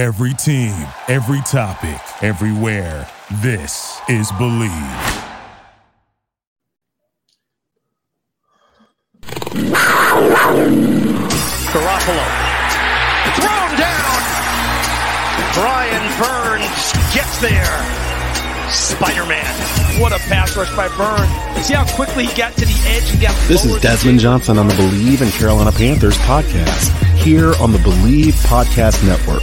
Every team, every topic, everywhere. This is Bleav. Garoppolo. Thrown down. Brian Burns gets there. Spider-Man. What a pass rush by Burns. See how quickly he got to the edge and got This is Desmond Johnson on the Bleav in Carolina Panthers podcast here on the Bleav Podcast Network,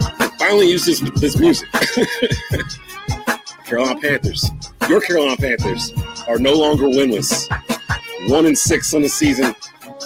Finally used this this music. Carolina Panthers, your Carolina Panthers are no longer winless. One and six on the season,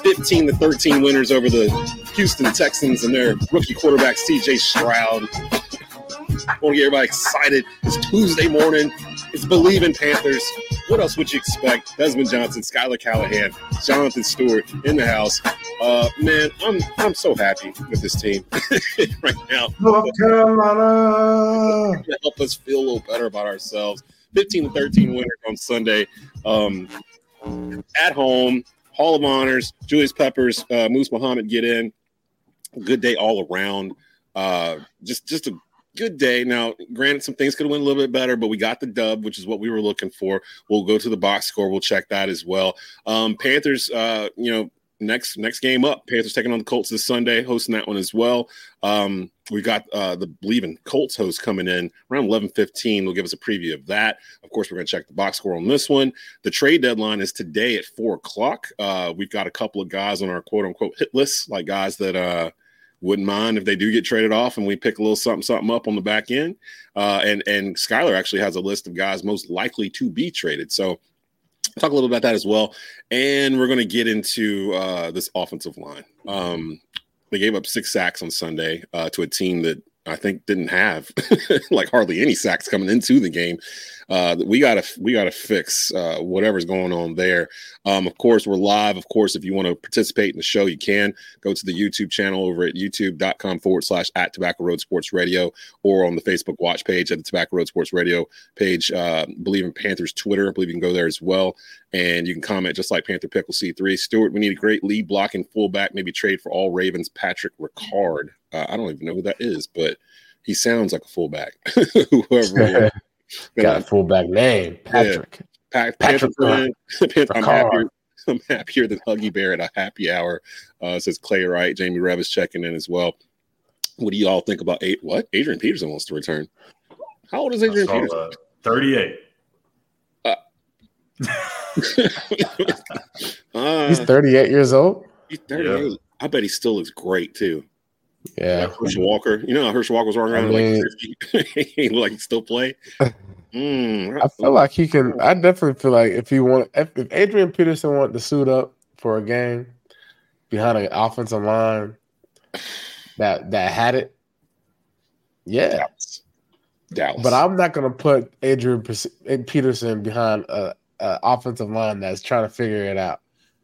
15 to 13 winners over the Houston Texans and their rookie quarterback CJ Stroud. I want to get everybody excited. It's Tuesday morning. It's Bleav in Panthers. What else would you expect? Desmond Johnson, Schuyler Callihan, Jonathan Stewart in the house. Uh, man, I'm I'm so happy with this team right now. North Carolina. To help us feel a little better about ourselves. 15 to 13 winners on Sunday. Um, at home, Hall of Honors, Julius Peppers, uh, Moose Muhammad get in. Good day all around. Uh, just just a good day. Now, granted, some things could have went a little bit better, but we got the dub, which is what we were looking for. We'll go to the box score. We'll check that as well. Um, Panthers, uh, you know, next next game up. Panthers taking on the Colts this Sunday, hosting that one as well. Um, we got uh, the Bleav in Colts host coming in around eleven fifteen. They'll give us a preview of that. Of course, we're going to check the box score on this one. The trade deadline is today at four o'clock. Uh, we've got a couple of guys on our quote unquote hit list, like guys that uh, wouldn't mind if they do get traded off and we pick a little something something up on the back end. Uh, and and Schuyler actually has a list of guys most likely to be traded. So talk a little about that as well. And we're going to get into uh, this offensive line. Um, they gave up six sacks on Sunday uh, to a team that I think didn't have like hardly any sacks coming into the game. Uh, we gotta we gotta fix uh, whatever's going on there. Um, of course, we're live. Of course, if you want to participate in the show, you can go to the YouTube channel over at youtube.com forward slash at Tobacco Road Sports Radio or on the Facebook watch page at the Tobacco Road Sports Radio page. Uh, Bleav in Panthers Twitter. I believe you can go there as well. And you can comment just like Panther Pickle C3. Stewart, we need a great lead blocking fullback, maybe trade for all Ravens Patrick Ricard. Uh, I don't even know who that is, but he sounds like a fullback. Whoever got a fullback name, Patrick. Yeah. Pa- Patrick. I'm, happier, I'm happier than Huggy Bear at a happy hour. Uh, says Clay Wright. Jamie Rev is checking in as well. What do you all think about eight? What Adrian Peterson wants to return? How old is Adrian saw, Peterson? Uh, Thirty-eight. Uh, He's 38 years old. he's 38. I bet he still looks great too. Yeah. Like Herschel Walker. You know how Herschel Walker was running around I mean- like 50? he like still play. Mm, I feel like he can. I definitely feel like if he want, if, if Adrian Peterson wanted to suit up for a game behind an offensive line that that had it, yeah. Dallas. Dallas. But I'm not gonna put Adrian Peterson behind a, a offensive line that's trying to figure it out.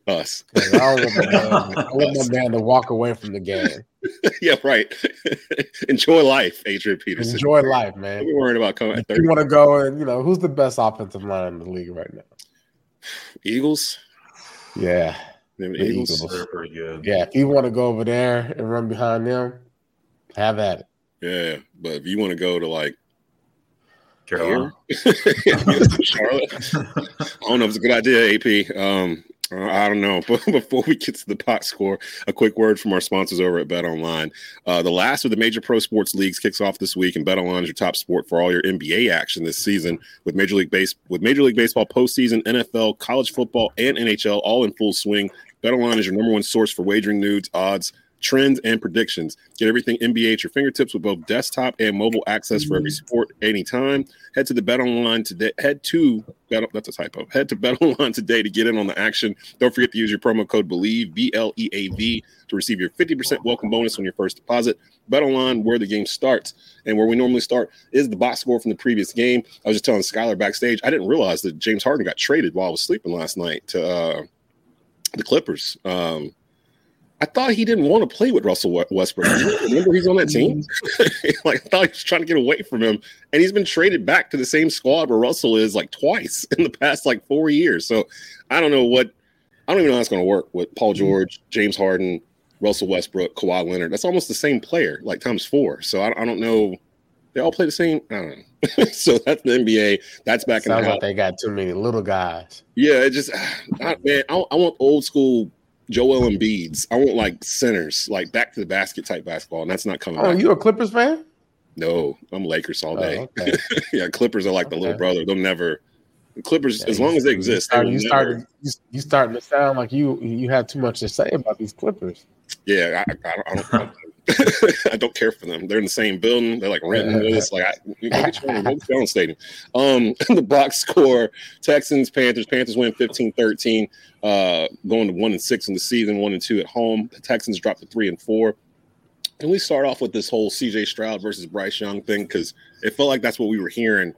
Us. 'Cause I don't want my man, I want my man to walk away from the game. yeah, right. Enjoy life, Adrian Peterson. Enjoy life, man. We're worried about coming at 30. you want to go and you know who's the best offensive line in the league right now? Eagles. Yeah, Them The Eagles. Eagles. They're pretty good. yeah. If you want to go over there and run behind them, have at it. Yeah, but if you want to go to like Carolina. Charlotte, I don't know if it's a good idea, AP. Um, I don't know. But before we get to the box score, a quick word from our sponsors over at Bet Online. Uh, the last of the major pro sports leagues kicks off this week, and Bet Online is your top sport for all your NBA action this season with Major League Base with Major League Baseball postseason, NFL, college football, and NHL all in full swing. Bet Online is your number one source for wagering news, odds, trends, and predictions. Get everything NBA at your fingertips with both desktop and mobile access for every sport anytime. Head to the Bet Online today. Head to Bet. That's a typo. Head to Bet Online today to get in on the action. Don't forget to use your promo code Bleav B L E A V to receive your 50% welcome bonus on your first deposit. Bet Online, where the game starts, and where we normally start is the box score from the previous game. I was just telling Schuyler backstage, I didn't realize that James Harden got traded while I was sleeping last night to uh, the Clippers. Um, I thought he didn't want to play with Russell Westbrook. Remember, he's on that team. like I thought he was trying to get away from him, and he's been traded back to the same squad where Russell is like twice in the past like four years. So I don't know what. I don't even know how it's going to work with Paul mm-hmm. George, James Harden, Russell Westbrook, Kawhi Leonard. That's almost the same player, like times four. So I, I don't know. They all play the same. I don't know. so that's the NBA. That's back Sounds in the like house. they got too many little guys. Yeah, it just I, man, I, I want old school Joel Embiid's. I want like centers, like back to the basket type basketball, and that's not coming. Oh, back. you a Clippers fan? No, I'm Lakers all Oh, day. okay. yeah, Clippers are like the little brother. They'll never. Clippers, Yeah, as long as they exist, you started. You, you starting to sound like you you have too much to say about these Clippers. Yeah, I, I, I don't. I don't, I don't care for them. They're in the same building. They're like renting this. Like, I, you go get your own, go get your own stadium. Um, the box score: Texans, Panthers. Panthers win 15-13, uh, going to one and six in the season, one and two at home. The Texans dropped to three and four. And we start off with this whole C.J. Stroud versus Bryce Young thing because it felt like that's what we were hearing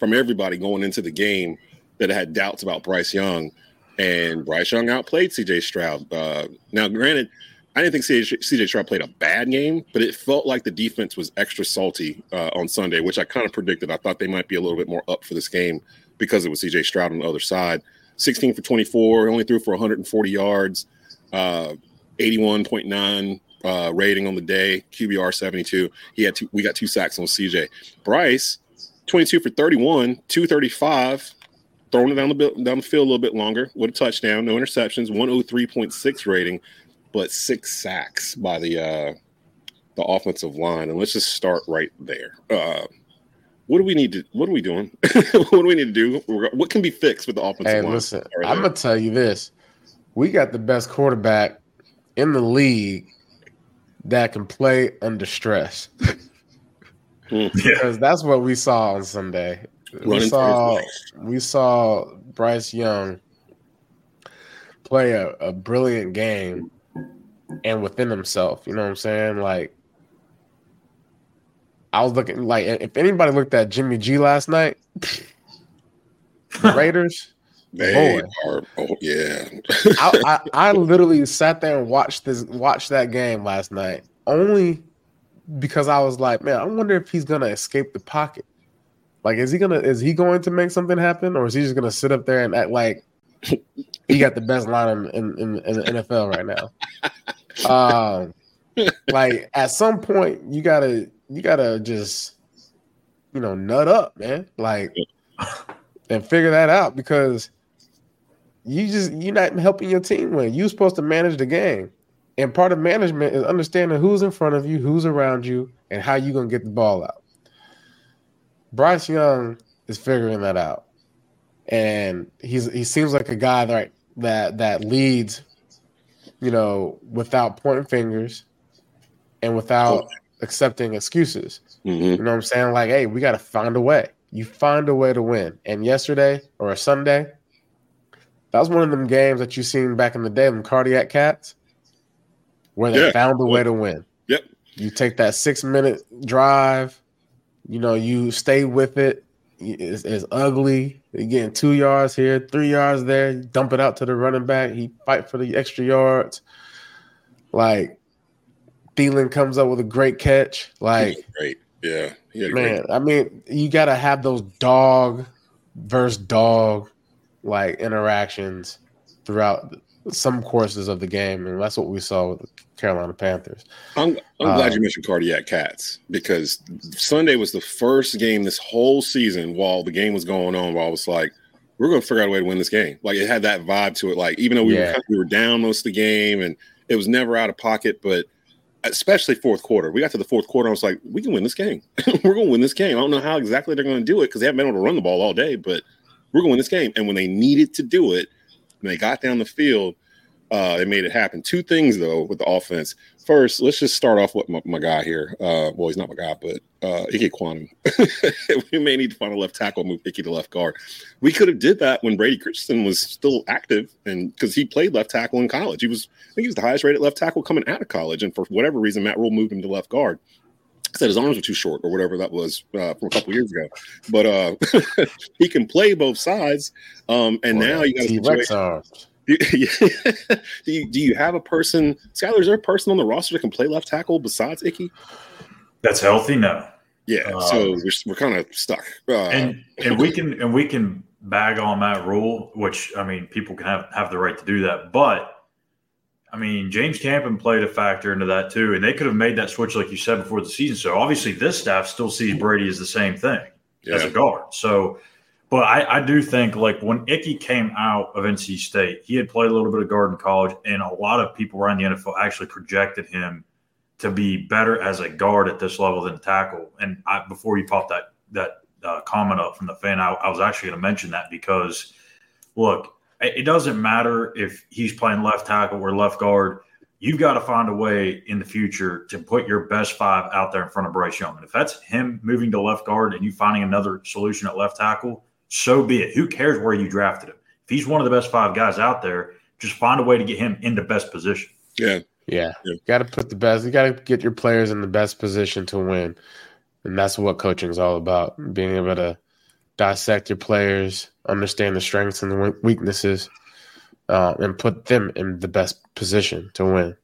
from everybody going into the game that had doubts about Bryce Young. And Bryce Young outplayed C.J. Stroud. Uh, now, granted, I didn't think CJ, Stroud played a bad game, but it felt like the defense was extra salty uh, on Sunday, which I kind of predicted. I thought they might be a little bit more up for this game because it was CJ Stroud on the other side. 16 for 24, only threw for 140 yards, uh, 81.9 uh, rating on the day, QBR 72. He had two, we got two sacks on CJ. Bryce, 22 for 31, 235, throwing it down the down the field a little bit longer with a touchdown, no interceptions, 103.6 rating but six sacks by the uh the offensive line. And let's just start right there. Uh what do we need to what are we doing? what do we need to do? What can be fixed with the offensive Hey, line? listen, Are I'm gonna tell you this: we got the best quarterback in the league that can play under stress. Mm. Yeah. because that's what we saw on Sunday. Running we saw we saw Bryce Young play a, a brilliant game and within himself. You know what I'm saying? Like I was looking like if anybody looked at Jimmy G last night, Raiders. they boy. are oh yeah. I, I, I literally sat there and watched this watched that game last night only because I was like, man, I wonder if he's gonna escape the pocket. Like, is he gonna is he going to make something happen, or is he just gonna sit up there and act like he got the best line in in, in the NFL right now? Um, like at some point you gotta you gotta just you know nut up, man. Like and figure that out because you just you're not helping your team win. You're supposed to manage the game. And part of management is understanding who's in front of you, who's around you, and how you're gonna get the ball out. Bryce Young is figuring that out. And he's he seems like a guy that that that leads, you know, without pointing fingers and without accepting excuses. Mhm. You know what I'm saying? Like, hey, we got to find a way. You find a way to win. And yesterday or a Sunday, that was one of them games that you seen back in the day, them cardiac cats, where they Yeah. found a way to win. Yep. You take that six minute drive, you know, you stay with it. It's, it's ugly. You're getting two yards here, three yards there. You dump it out to the running back. He fight for the extra yards. Like, Thielen comes up with a great catch. Like, Great. Yeah. A great Man, I mean, you got to have those dog versus dog like interactions throughout some courses of the game, and that's what we saw with the Carolina Panthers. I'm, I'm glad Uh, you mentioned cardiac cats because Sunday was the first game this whole season while the game was going on. While I was like, we're going to figure out a way to win this game. Like it had that vibe to it. Like even though we Yeah. were we were down most of the game and it was never out of pocket, but especially fourth quarter, we got to the fourth quarter. I was like, we can win this game. we're going to win this game. I don't know how exactly they're going to do it because they haven't been able to run the ball all day, but we're going to win this game. And when they needed to do it, when they got down the field, uh, they made it happen. Two things though with the offense. First, let's just start off with my, my guy here. Uh, well, he's not my guy, but uh, Ike we may need to find a left tackle, move Ike to left guard. We could have did that when Brady Christensen was still active, and because he played left tackle in college, he was I think he was the highest rated left tackle coming out of college, and for whatever reason, Matt Rhule moved him to left guard said his arms were too short or whatever that was uh, from a couple years ago. But uh, he can play both sides. Um, and well, now you got a situation. Do you, do you, do you have a person, Schuyler? Is there a person on the roster that can play left tackle besides Icky? That's healthy. No. Yeah. Um, so we're, we're kind of stuck. Uh, and and we can and we can bag on Matt Rhule, which I mean, people can have have the right to do that, but I mean, James Campen played a factor into that too, and they could have made that switch, like you said, before the season. So obviously, this staff still sees Brady as the same thing yeah. as a guard. So, but I, I, do think like when Icky came out of NC State, he had played a little bit of guard in college, and a lot of people around the NFL actually projected him to be better as a guard at this level than tackle. And I, before you popped that that uh, comment up from the fan, I, I was actually going to mention that because look it doesn't matter if he's playing left tackle or left guard. You've got to find a way in the future to put your best five out there in front of Bryce Young. And if that's him moving to left guard and you finding another solution at left tackle, so be it. Who cares where you drafted him? If he's one of the best five guys out there, just find a way to get him in the best position. Yeah. Yeah. yeah. Got to put the best, you got to get your players in the best position to win. And that's what coaching is all about being able to dissect your players, understand the strengths and the weaknesses, uh, and put them in the best position to win.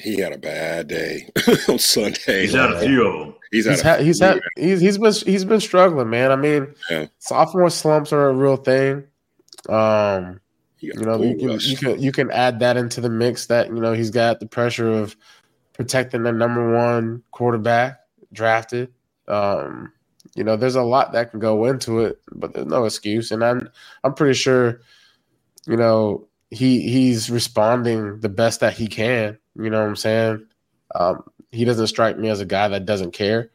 He had a bad day on Sunday. He's had a few of them. He's, he's had, he's had he's he's been he's been struggling, man. I mean, yeah. sophomore slumps are a real thing. Um, you know, you can, you can you can add that into the mix. That you know he's got the pressure of protecting the number one quarterback drafted. Um, you know, there's a lot that can go into it, but there's no excuse. And I'm I'm pretty sure, you know, he he's responding the best that he can. You know what I'm saying? Um, he doesn't strike me as a guy that doesn't care.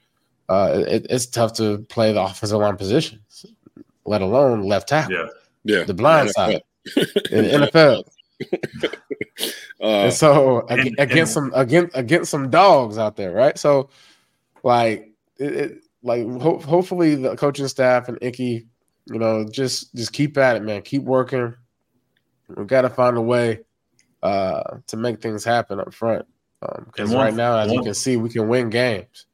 Uh, it, it's tough to play the offensive line positions, let alone left tackle. Yeah, yeah. The blind NFL. side in the NFL. uh, and so and, against and, some against against some dogs out there, right? So, like it, it like ho- hopefully the coaching staff and Icky, you know, just just keep at it, man. Keep working. We got to find a way uh, to make things happen up front. Because um, right now, as one, you can see, we can win games.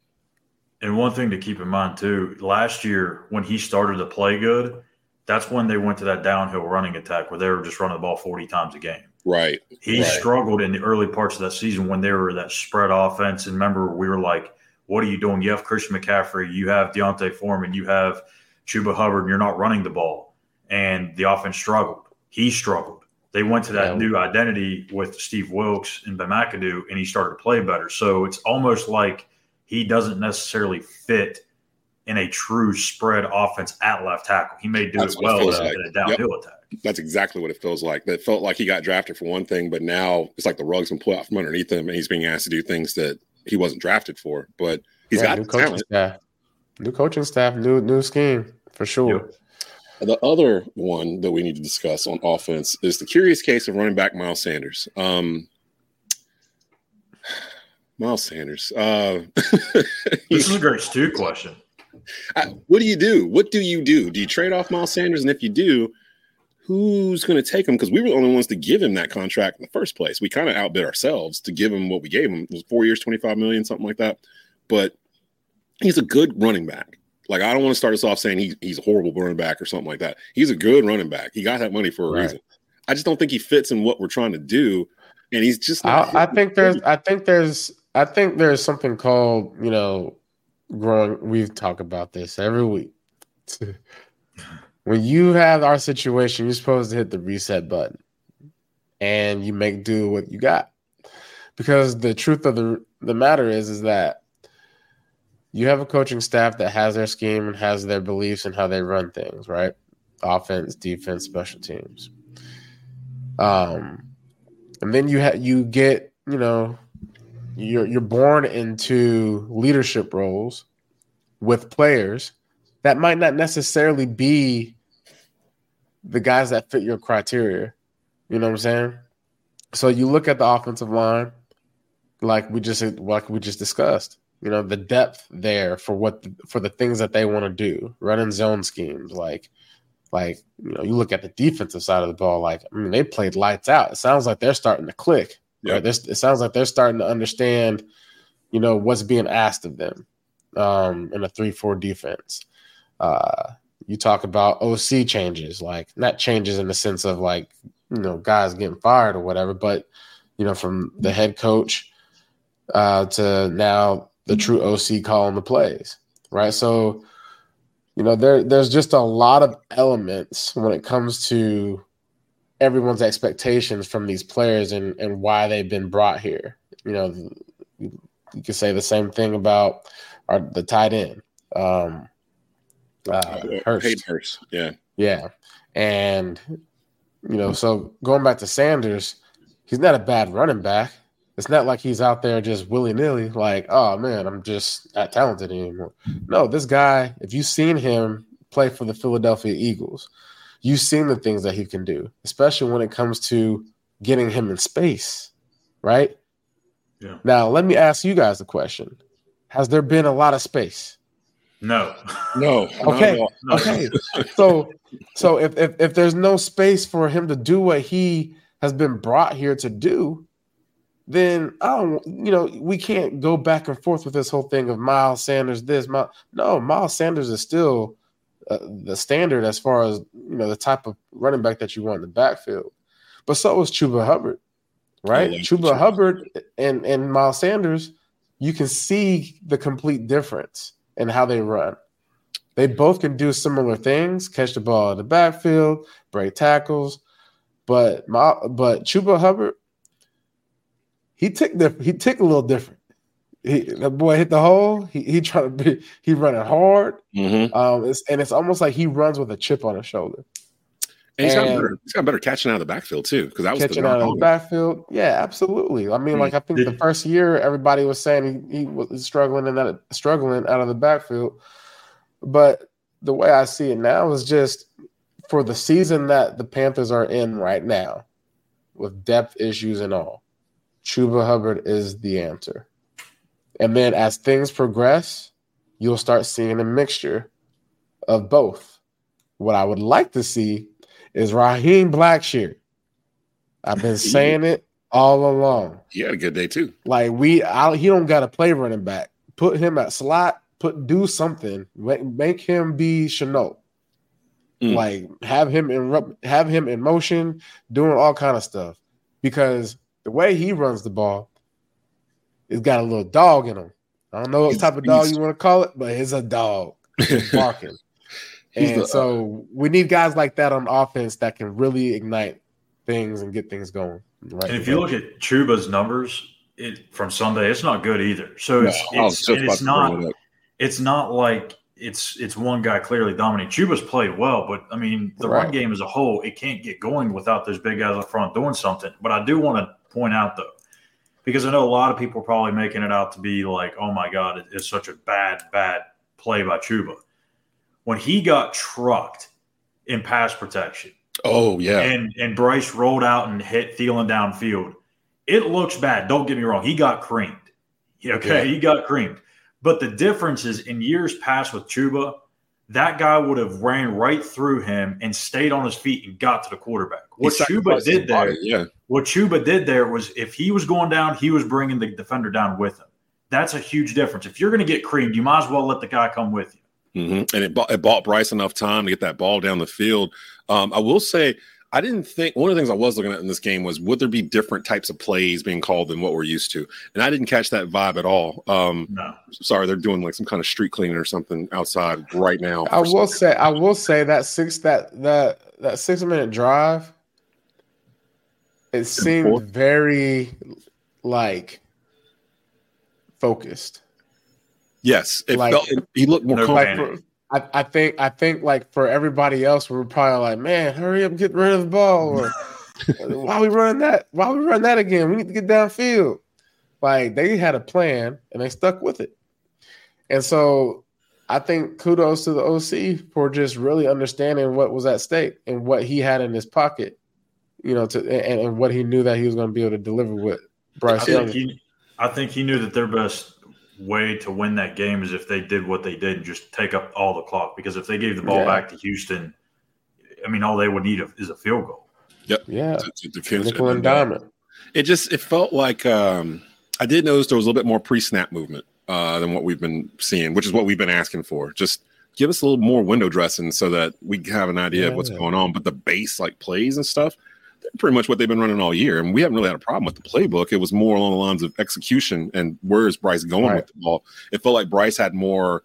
And one thing to keep in mind too, last year when he started to play good, that's when they went to that downhill running attack where they were just running the ball 40 times a game. Right. He right. struggled in the early parts of that season when they were that spread offense. And remember, we were like, what are you doing? You have Christian McCaffrey, you have D'Onta Foreman, you have Chuba Hubbard, and you're not running the ball. And the offense struggled. He struggled. They went to that yeah. new identity with Steve Wilks and Ben McAdoo, and he started to play better. So it's almost like he doesn't necessarily fit in a true spread offense at left tackle. He may do That's it well it like. in a downhill yep. attack. That's exactly what it feels like. That felt like he got drafted for one thing, but now it's like the rug's been pulled out from underneath him, and he's being asked to do things that he wasn't drafted for, but he's yeah, got new coaching talent. staff, new coaching staff, new new scheme for sure. Yep. The other one that we need to discuss on offense is the curious case of running back Miles Sanders. Um, Miles Sanders. Uh, this is a great Stu question. I, what do you do? What do you do? Do you trade off Miles Sanders? And if you do, who's going to take him? Because we were the only ones to give him that contract in the first place. We kind of outbid ourselves to give him what we gave him. It was four years, 25 million, something like that. But he's a good running back. Like, I don't want to start us off saying he, he's a horrible running back or something like that. He's a good running back. He got that money for a right. reason. I just don't think he fits in what we're trying to do. And he's just I, I think there's I think there's I think there's something called, you know, growing we've talked about this every week. when you have our situation, you're supposed to hit the reset button and you make do what you got. Because the truth of the the matter is is that you have a coaching staff that has their scheme and has their beliefs and how they run things, right? Offense, defense, special teams. Um and then you have you get, you know, you're you're born into leadership roles with players that might not necessarily be the guys that fit your criteria. You know what I'm saying? So you look at the offensive line, like we just like we just discussed. You know, the depth there for what for the things that they want to do, running zone schemes, like like you know, you look at the defensive side of the ball. Like I mean, they played lights out. It sounds like they're starting to click. Yeah. Right? It sounds like they're starting to understand, you know, what's being asked of them um, in a three-four defense. Uh, you talk about OC changes, like not changes in the sense of like you know guys getting fired or whatever, but you know from the head coach uh, to now the true OC calling the plays, right? So you know there there's just a lot of elements when it comes to everyone's expectations from these players and and why they've been brought here. You know, you, could say the same thing about our the tight end. Um, uh, Hurst. Hayden Hurst. Yeah. Yeah. And, you know, so going back to Sanders, he's not a bad running back. It's not like he's out there just willy nilly, like, oh man, I'm just not talented anymore. No, this guy, if you've seen him play for the Philadelphia Eagles, you've seen the things that he can do, especially when it comes to getting him in space, right? Yeah. Now, let me ask you guys a question Has there been a lot of space? No. No. Okay. No. Okay. so so if, if if there's no space for him to do what he has been brought here to do, then I don't you know, we can't go back and forth with this whole thing of Miles Sanders this, Miles, no, Miles Sanders is still uh, the standard as far as you know the type of running back that you want in the backfield. But so was Chuba Hubbard, right? Oh, yeah. Chuba Hubbard and and Miles Sanders, you can see the complete difference in how they run. They both can do similar things: catch the ball in the backfield, break tackles. But my, but Chuba Hubbard, he ticked diff- he ticked a little different. He, the boy hit the hole. He he trying to be he running hard. Mhm. Um, it's, and it's almost like he runs with a chip on his shoulder, And he's got, better, he's got better catching out of the backfield too, because that was catching the out of the backfield. Yeah, absolutely. I mean, Mm. like I think the first year everybody was saying he, he was struggling and that struggling out of the backfield, but the way I see it now is just for the season that the Panthers are in right now, with depth issues and all. Chuba Hubbard is the answer. And then as things progress, you'll start seeing a mixture of both. What I would like to see is Raheem Blackshear. I've been saying it all along. He had a good day too. Like we, I, he don't got to play running back. Put him at slot. Put do something. Make, him be Chenault. Mm. Like have him in have him in motion, doing all kind of stuff. Because the way he runs the ball, it's got a little dog in him. I don't know what He's- type of dog you want to call it, but it's a dog. He's barking. He's and the- so we need guys like that on offense that can really ignite things and get things going. Right. And if you look at Chuba's numbers it, from Sunday, it's not good either. So No, it's, it's, just and about it's not it it's not like it's it's one guy clearly dominating. Chuba's played well, but I mean the Right. run game as a whole, it can't get going without those big guys up front doing something. But I do want to point out though, because I know a lot of people are probably making it out to be like, oh my god, it- it's such a bad bad play by Chuba. When he got trucked in pass protection, Oh yeah. and and Bryce rolled out and hit Thielen downfield. It looks bad. Don't get me wrong. He got creamed. Okay, he got creamed. But the difference is in years past with Chuba, that guy would have ran right through him and stayed on his feet and got to the quarterback. He What Chuba did there, body, Yeah. what Chuba did there was if he was going down, he was bringing the defender down with him. That's a huge difference. If you're going to get creamed, you might as well let the guy come with you. Hmm And it bought, it bought Bryce enough time to get that ball down the field. Um, I will say, I didn't think one of the things I was looking at in this game was would there be different types of plays being called than what we're used to? And I didn't catch that vibe at all. Um, No. sorry, they're doing like some kind of street cleaning or something outside right now. I will say, I will say that six that that that six minute drive, it seemed very like focused. Yes, it Like- felt he looked more No calm. Like for, I, I think I think like for everybody else, we are probably like, man, hurry up, get rid of the ball. Or why we running that? Why we run that again? We need to get downfield. Like they had a plan and they stuck with it. And so I think kudos to the OC for just really understanding what was at stake and what he had in his pocket, you know, to and, and what he knew that he was going to be able to deliver with I Bryce think Young. he, I think he knew that their best way to win that game is if they did what they did and just take up all the clock. Because if they gave the ball Yeah. back to Houston, I mean, all they would need is a field goal. Yep. Yeah, to- to- to finish nickel it. and diamond. It just it felt like um, I did notice there was a little bit more pre-snap movement uh, than what we've been seeing, which is what we've been asking for. Just give us a little more window dressing so that we have an idea of what's going on. But the base like plays and stuff, they're pretty much what they've been running all year, and we haven't really had a problem with the playbook. It was more along the lines of execution and where is Bryce going Right. with the ball. It felt like Bryce had more.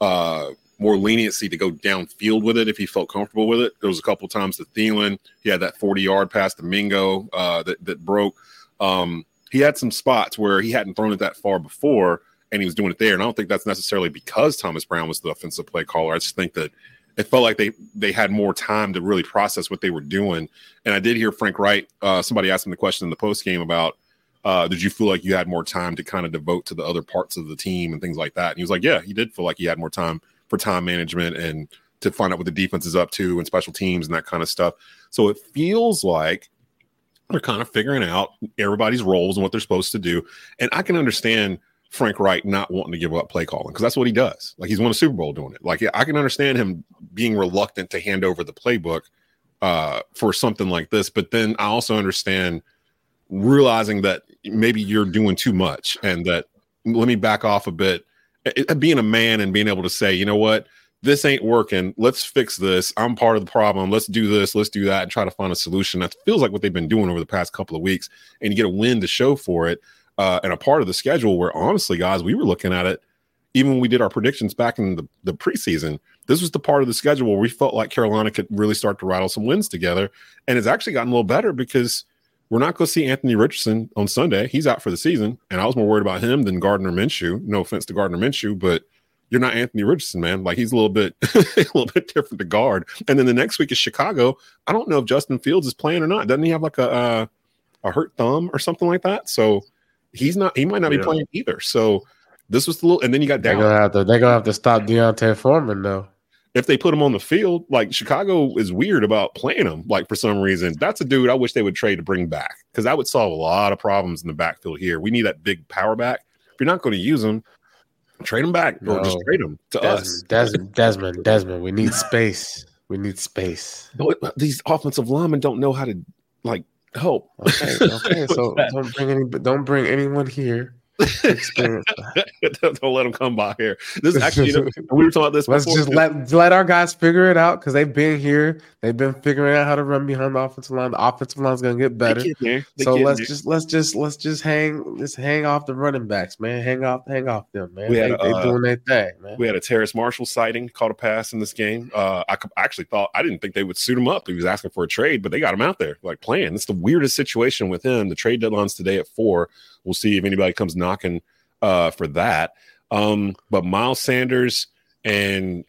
Uh, more leniency to go downfield with it if he felt comfortable with it. There was a couple times to Thielen. He had that 40 yard pass to Mingo uh, that, that broke. Um, he had some spots where he hadn't thrown it that far before and he was doing it there. And I don't think that's necessarily because Thomas Brown was the offensive play caller. I just think that it felt like they they had more time to really process what they were doing. And I did hear Frank Reich, uh, somebody asked him the question in the post game about uh, did you feel like you had more time to kind of devote to the other parts of the team and things like that? And he was like, Yeah, he did feel like he had more time for time management and to find out what the defense is up to and special teams and that kind of stuff. So it feels like they're kind of figuring out everybody's roles and what they're supposed to do. And I can understand Frank Reich not wanting to give up play calling because that's what he does. Like he's won a Super Bowl doing it. Like I can understand him being reluctant to hand over the playbook uh, for something like this. But then I also understand realizing that maybe you're doing too much and that let me back off a bit. It- being a man and being able to say, you know what, this ain't working. Let's fix this. I'm part of the problem. Let's do this. Let's do that and try to find a solution. That feels like what they've been doing over the past couple of weeks. And you get a win to show for it. Uh, and a part of the schedule where honestly, guys, we were looking at it even when we did our predictions back in the, the preseason. This was the part of the schedule where we felt like Carolina could really start to rattle some wins together. And it's actually gotten a little better because we're not going to see Anthony Richardson on Sunday. He's out for the season. And I was more worried about him than Gardner Minshew. No offense to Gardner Minshew, but you're not Anthony Richardson, man. Like he's a little bit a little bit different to guard. And then the next week is Chicago. I don't know if Justin Fields is playing or not. Doesn't he have like a uh, a hurt thumb or something like that? So he's not. He might not be playing either. So this was the little. And then you got They're gonna have to. They're gonna have to stop D'Onta Foreman though. if they put him on the field, like Chicago is weird about playing him, like for some reason. That's a dude I wish they would trade to bring back because that would solve a lot of problems in the backfield here. We need that big power back. If you're not going to use him, trade him back or just trade him to us. Desmond, Desmond, Desmond, Desmond. We need space. We need space. But these offensive linemen don't know how to like help. Okay, okay. So don't bring any. Don't bring anyone here. Experience. that. don't let them come by here. This is actually, you know, we were talking about this. Let's before. just let let our guys figure it out because they've been here. They've been figuring out how to run behind the offensive line. The offensive line's gonna get They better. get. They So let's there. just let's just let's just hang let's hang off the running backs, man. Hang off, hang off them, man. We They, had, they uh, doing their thing, man. We had a Terrace Marshall sighting, caught a pass in this game. Uh, I I actually thought I didn't think they would suit him up. He was asking for a trade, but they got him out there like playing. It's the weirdest situation with him. The trade deadline's today at four. We'll see if anybody comes knocking uh, for that. Um, but Miles Sanders and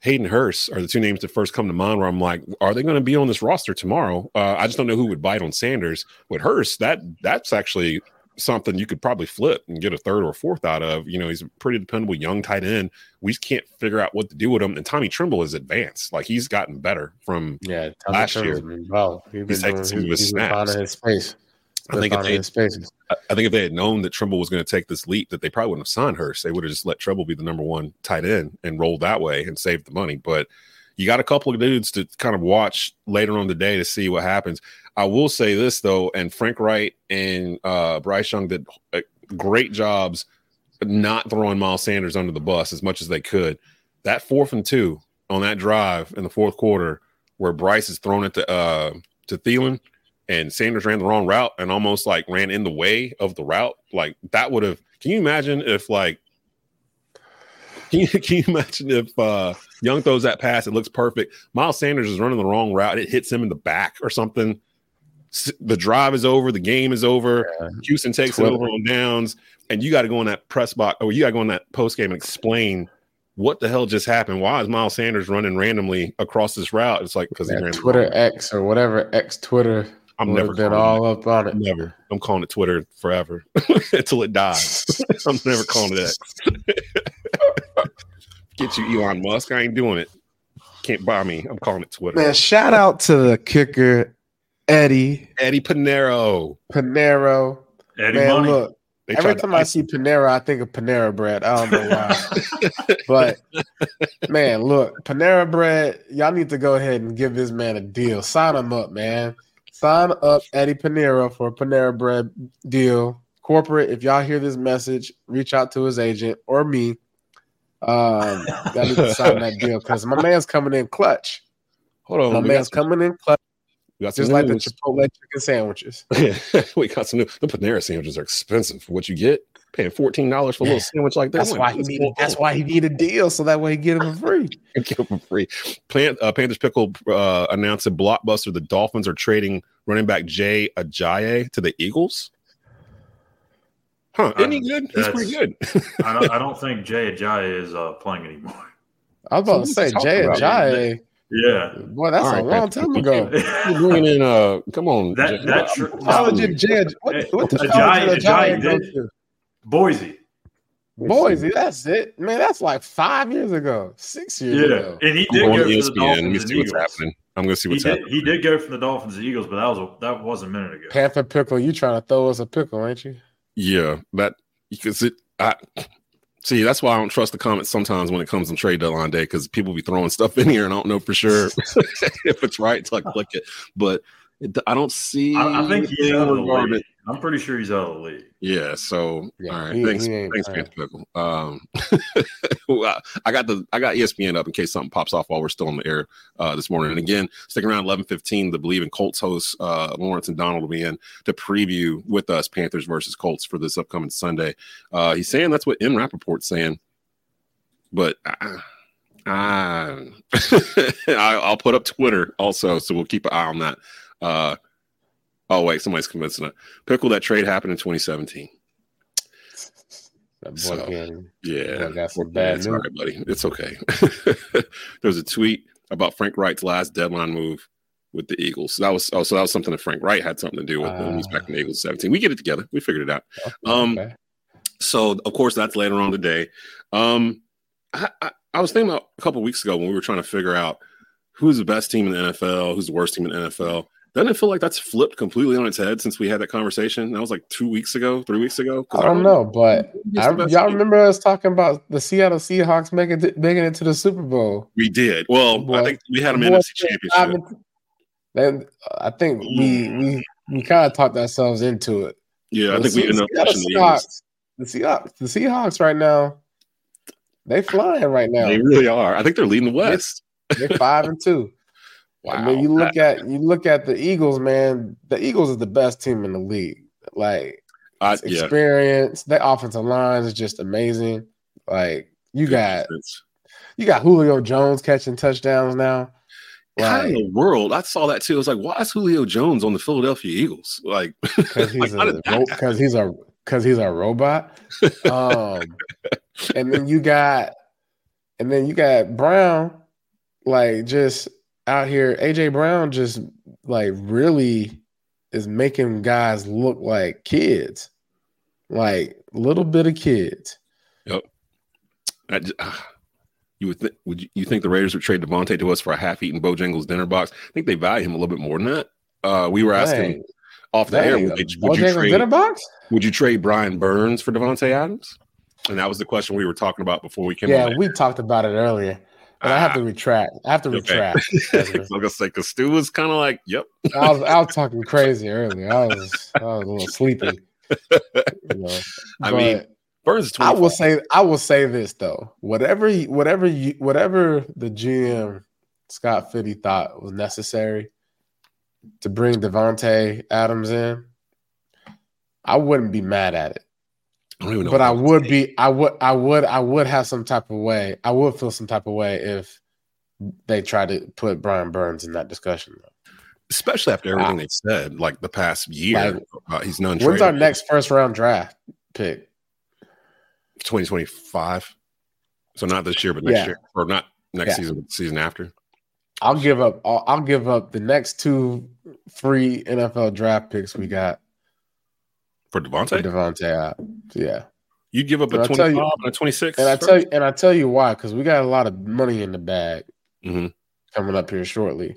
Hayden Hurst are the two names that first come to mind. Where I'm like, are they going to be on this roster tomorrow? Uh, I just don't know who would bite on Sanders. With Hurst, that that's actually something you could probably flip and get a third or a fourth out of. You know, he's a pretty dependable young tight end. We just can't figure out what to do with him. And Tommy Tremble is advanced. Like he's gotten better from. yeah, last year, Wow, he's been he's taking some of his he's been snaps. his space. I think if they, spaces. I think if they had known that Tremble was going to take this leap, that they probably wouldn't have signed Hurst. They would have just let Tremble be the number one tight end and rolled that way and saved the money. But you got a couple of dudes to kind of watch later on the day to see what happens. I will say this though, and Frank Reich and uh, Bryce Young did uh, great jobs not throwing Miles Sanders under the bus as much as they could. That fourth and two on that drive in the fourth quarter, where Bryce is thrown it to uh, to Thielen and Sanders ran the wrong route and almost like ran in the way of the route, like that would have. Can you imagine if like? Can you, can you imagine if uh, Young throws that pass? It looks perfect. Miles Sanders is running the wrong route. It hits him in the back or something. The drive is over. The game is over. Yeah. Houston takes Twitter. it over on downs, and you got to go in that press box or you got to go in that post game and explain what the hell just happened. Why is Miles Sanders running randomly across this route? It's like because he ran Twitter X or whatever X Twitter. I'm never have been calling all up on it. it. Never. I'm calling it Twitter forever until it dies. I'm never calling it X. Get you, Elon Musk. I ain't doing it. Can't buy me. I'm calling it Twitter. Man, shout out to the kicker, Eddie Eddie Pineiro. Pineiro. Eddie Man, Money. look, They Every tried to time I see Panera, I think of Panera bread. I don't know why. but man, look, Panera bread, y'all need to go ahead and give this man a deal. Sign him up, man. Sign up Eddie Panera for a Panera bread deal. Corporate, if y'all hear this message, reach out to his agent or me. Um, y'all need to sign that deal because my man's coming in clutch. Hold on, My man's coming in clutch, we got just like the. Chipotle chicken sandwiches. we got some new. The Panera sandwiches are expensive for what you get. Paying fourteen dollars for a little sandwich like that. That's why he what's needed. going That's why he needed a deal so that way he get him for free. Get them for free. Plant, uh, Panthers Pickle uh, announced in Blockbuster the Dolphins are trading running back Jay Ajayi to the Eagles. Huh? Isn't he Um, good? He's pretty good. I don't, I don't think Jay Ajayi is uh, playing anymore. I was about to say what Jay talking about? Ajayi. Yeah, Boy, that's All a long time ago. You're bringing in uh, come on, That- Jay. that tr- I'm College telling. Jay, what, what the Ajayi- college did Ajayi Ajayi go did- to? Boise. Boise, that's it, man. That's like five years ago, six years ago. Yeah, ago. and he I'm did going go to for the ESPN. Let me Dolphins and see what's Eagles. happening. I'm going to see He what's did, happening. he did go from the Dolphins and Eagles, but that was a, that was a minute ago. Panther pickle, you trying to throw us a pickle, ain't you? Yeah, that because it. I see. That's why I don't trust the comments sometimes when it comes on trade deadline day because people be throwing stuff in here and I don't know for sure if it's right until I click it. But it, I don't see. I, I think he's anything out of the league. it. I'm pretty sure he's out of the league. Yeah. So Yeah, all right. he- thanks. he thanks, playing. Panther Pickle. Um, well, I got the I got ESPN up in case something pops off while we're still on the air uh, this morning. And again, sticking around eleven fifteen. The Bleav in Colts host uh, Lawrence and Donald will be in to preview with us Panthers versus Colts for this upcoming Sunday. Uh, he's saying that's what Ian Rapoport's saying, but. Uh, I, I'll put up Twitter also, so we'll keep an eye on that. Uh, oh wait, somebody's convincing it. Pickle that trade happened in 2017. That boy So, Yeah, got some bad it's news. all right, buddy. It's okay. There's a tweet about Frank Reich's last deadline move with the Eagles. So that was oh, so that was something that Frank Reich had something to do with when he was back in the Eagles 17. We get it together. We figured it out. Um, okay. so of course that's later on today. Um, I, I, I was thinking about a couple weeks ago when we were trying to figure out who's the best team in the NFL, who's the worst team in the NFL. Doesn't it feel like that's flipped completely on its head since we had that conversation? That was like two weeks ago, three weeks ago. I don't know, but I, y'all team? remember us talking about the Seattle Seahawks making it, making it to the Super Bowl. We did. Well, Boy. I think we had them in Boy, NFC Championship. Then uh, I think we we we kind of talked ourselves into it. Yeah, I The think we ended up pushing the Seahawks, the Seahawks, the Seahawks right now, they flying right now. They really are. I think they're leading the West. They're five and two. Wow. And then you look at you look at the Eagles, man. The Eagles is the best team in the league. Like I, yeah. experience, their offensive line is just amazing. Like you got you got Julio Jones catching touchdowns now. How in Like the world? I saw that too. I was like, why is Julio Jones on the Philadelphia Eagles? Like, because he's like, because he's a because he's a robot. Um, and then you got and then you got Brown, like just out here. AJ Brown just like really is making guys look like kids, like little bit of kids. I just, ah, you would think? Would you, you think the Raiders would trade Davante to us for a half-eaten Bojangles dinner box? I think they value him a little bit more than that. Uh, we were asking Dang, off the air, would, they, would you trade? dinner box? Would you trade Brian Burns for Davante Adams? And that was the question we were talking about before we came. Yeah, we talked about it earlier, but I have to ah. retract. I have to Okay. retract. I was gonna say because Stu was kind of like, "Yep, I was I was talking crazy earlier. I was I was a little sleepy. You know. I mean, Burns I will say I will say this though. Whatever whatever you, whatever the GM Scott Fitty thought was necessary to bring Davante Adams in, I wouldn't be mad at it. I don't even know. But I would be I would I would I would have some type of way. I would feel some type of way if they tried to put Brian Burns in that discussion. especially after everything they said, like the past year. Like, uh, he's none. When's our next first round draft pick? 2025. So not this year, but next Yeah. year, or not next Yeah. season, but the season after. I'll give up. I'll, I'll give up the next two free NFL draft picks we got For for Davante, Davante. Yeah, you'd give up a And I 25 you- and a 26. and I tell you, and I tell you why, because we got a lot of money in the bag Mhm. coming up here shortly,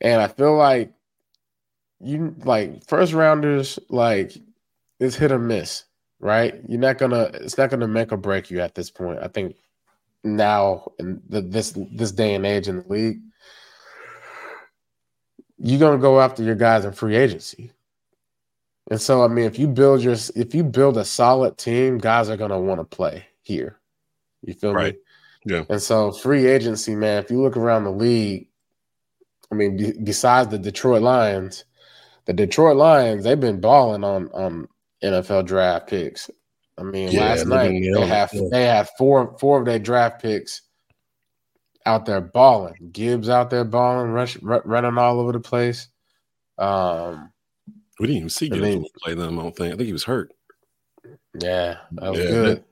and I feel like you like first rounders like it's hit or miss, right? You're not gonna. It's not gonna make or break you at this point. I think now in the, this this day and age in the league, you're gonna go after your guys in free agency. And so, I mean, if you build your if you build a solid team, guys are gonna want to play here. You feel Right. me? Yeah. And so, free agency, man. If you look around the league, I mean, be- besides the Detroit Lions, the Detroit Lions they've been balling on on NFL draft picks. I mean, Yeah, last night they have yeah. they have four four of their draft picks out there balling. Gibbs out there balling, rush, ru- running all over the place. Um, We didn't even see I Gibbs mean- play them. I don't think. I think he was hurt. yeah, that was Yeah, good.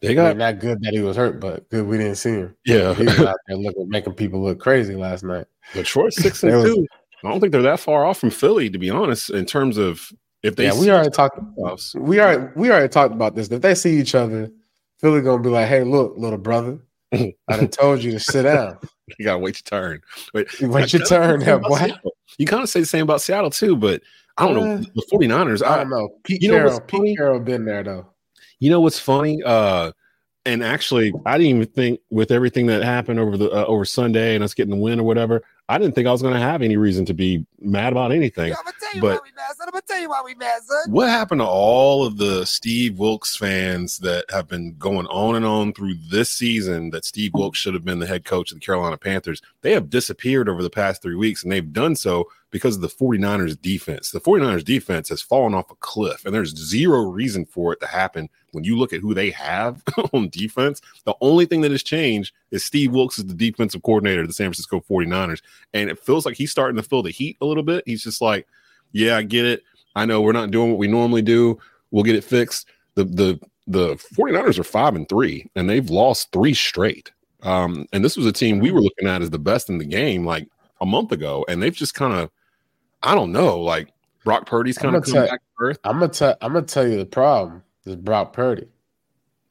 They I got mean, not good that he was hurt, but good we didn't see him. yeah. He was out there looking, making people look crazy last night. Detroit's six and They was- two. I don't think they're that far off from Philly, to be honest. In terms of if they yeah, we already talked. We already we already talked about this. If they see each other, Philly gonna be like, "Hey, look, little brother, I done told you to sit down. You gotta wait your turn. Wait, Wait your turn, there, boy." You kind of say the same about Seattle too, but I don't know Uh, the 49ers. I I, don't know. Pete you know Carroll, what's funny? Pete Carroll been there though. You know what's funny? Uh, and actually, I didn't even think with everything that happened over the uh, over Sunday and us getting the win or whatever, I didn't think I was going to have any reason to be mad about anything. I'm gonna tell you But- why we mad, son. I'm gonna tell you why we mad, son. What happened to all of the Steve Wilks fans that have been going on and on through this season that Steve Wilks should have been the head coach of the Carolina Panthers? They have disappeared over the past three weeks, and they've done so because of the 49ers defense. The 49ers defense has fallen off a cliff, and there's zero reason for it to happen when you look at who they have on defense. The only thing that has changed is Steve Wilks is the defensive coordinator of the San Francisco 49ers, and it feels like he's starting to feel the heat a little bit. He's just like, yeah, I get it. I know we're not doing what we normally do. We'll get it fixed. The the the 49ers are five and three, and they've lost three straight. Um, and this was a team we were looking at as the best in the game like a month ago, and they've just kind of, I don't know, like Brock Purdy's kind of gonna tell- back to earth. I'm gonna tell. I'm gonna tell you the problem is Brock Purdy.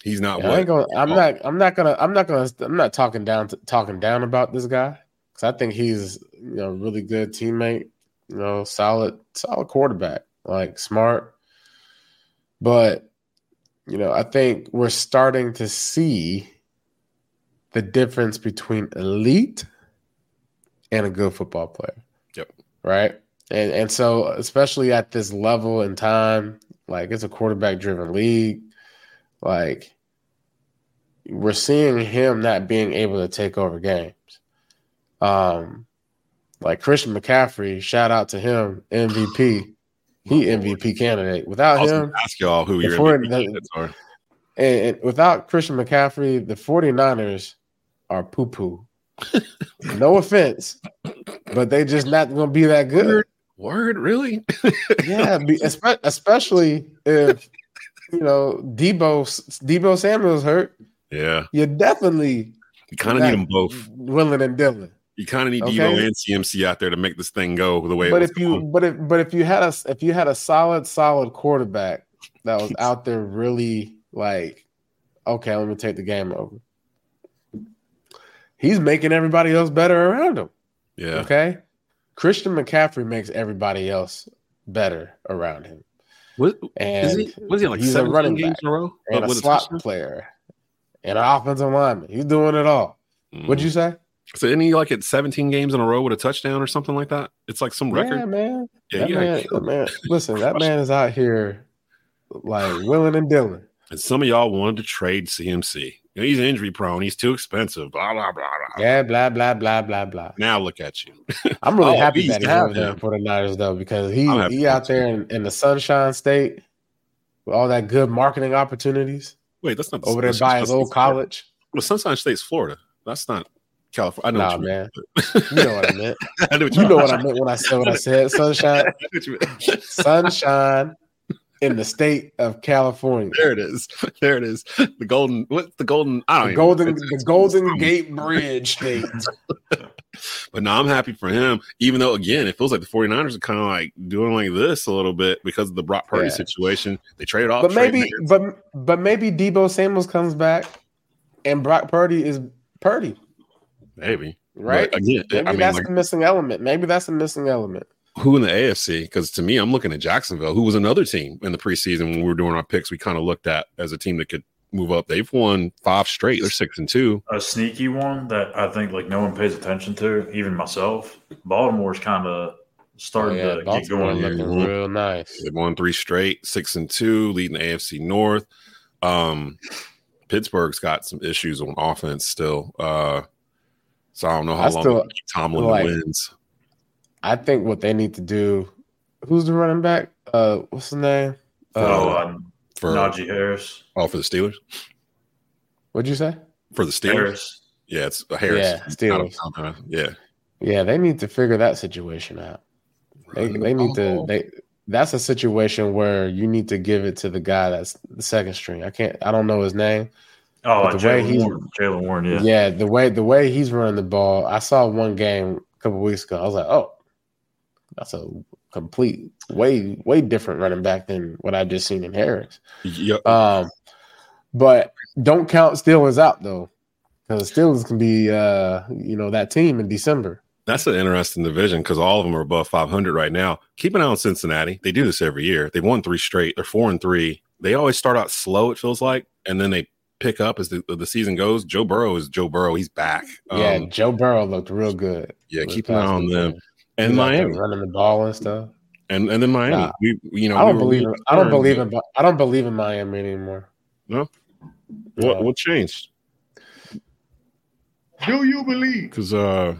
He's not I ain't what gonna. I'm not. I'm not gonna. I'm not gonna. I'm not talking down to talking down about this guy because I think he's you know a really good teammate. You know, solid, solid quarterback, like smart. But you know, I think we're starting to see the difference between elite and a good football player. Yep. Right. And and so especially at this level and time, like it's a quarterback driven league, like we're seeing him not being able to take over games. Um like Christian McCaffrey, shout out to him, MVP. He MVP candidate. Without him, ask y'all who your MVP candidates are. and, and without Christian McCaffrey, the 49ers are poo poo. no offense, but they just not going to be that good. Word, really? Yeah, especially if you know Deebo Deebo Samuel's hurt. yeah, You definitely you kind of need them both. willing and Dylan. You kind of need Okay. Deebo and CMC out there to make this thing go the way. But if you going. but if but if you had a if you had a solid solid quarterback that was out there really like, okay, let me take the game over. He's making everybody else better around him. yeah, Okay. Christian McCaffrey makes everybody else better around him. what And is he? Was he like he's a running games back in a row? and Uh, a with slot touchdown? player and an offensive lineman. He's doing it all. What'd you say? So isn't he like at 17 games in a row with a touchdown or something like that? It's like some record. Yeah, man. Yeah, that man, that man. Listen, that man is out here like willing and dealing. And some of y'all wanted to trade CMC. You know, he's injury prone. He's too expensive. Blah blah blah blah. Yeah, blah blah blah blah blah. Now look at you. I'm really Oh, happy that there him. for the Niners though, because he he out there in, in the Sunshine State with all that good marketing opportunities Wait, that's not the- over there by his old college. Well, Sunshine State's Florida. That's not California. I know Nah, what you man. meant. You know what I meant. I know what You know what I meant when I said what I said. Sunshine, sunshine in the state of California. there it is. There it is. The golden. What's the golden? I don't The Golden, know. the It's- Golden it's- Gate Bridge state. But now I'm happy for him. Even though, again, it feels like the 49ers are kind of like doing like this a little bit because of the Brock Purdy Yeah. situation. They traded off. But maybe, but but maybe Deebo Samuels comes back, and Brock Purdy is Purdy, maybe right? But again, Maybe I mean, that's like, the missing element. Maybe that's the missing element. Who in the AFC? Because to me, I'm looking at Jacksonville, who was another team in the preseason when we were doing our picks. We kind of looked at as a team that could move up. They've won five straight. They're six and two. A sneaky one that I think like no one pays attention to, even myself. Baltimore's kind of starting Oh, yeah, to get going here. looking real nice. They've won three straight, six and two, leading the AFC North. Um, Pittsburgh's got some issues on offense still. Uh, so I don't know how I long still- Tomlin like- wins. I think what they need to do. Who's the running back? Uh, what's the name? Oh, Uh, uh, For Najee Harris. oh, for the Steelers. what'd you say? For the Steelers, Harris. yeah, it's Harris. Yeah, Steelers. Not a- uh, yeah, Yeah, they need to figure that situation out. They they need to Oh. they that's a situation where you need to give it to the guy that's the second string. I can't I don't know his name. Oh, But the way Jaylen he's- Warren. Jaylen Warren, yeah. Yeah. the way the way he's running the ball. I saw one game a couple weeks ago. I was like, oh, that's a complete way way different running back than what I've just seen in Harris. Yeah, Um, but don't count Steelers out though, because Steelers can be uh you know that team in December. That's an interesting division because all of them are above 500 right now. Keep an eye on Cincinnati. They do this every year. They've won three straight. They're four and three. They always start out slow, it feels like, and then they pick up as the, the season goes. Joe Burrow is Joe Burrow. He's back. yeah, Um, Joe Burrow looked real good. yeah. Keep an eye on them. And He's out Miami, running the ball and stuff. and and then Miami. Nah. we, you know, I don't were believe. In, I don't believe in. I don't believe in Miami anymore. What No. what changed? Do you believe? Because uh,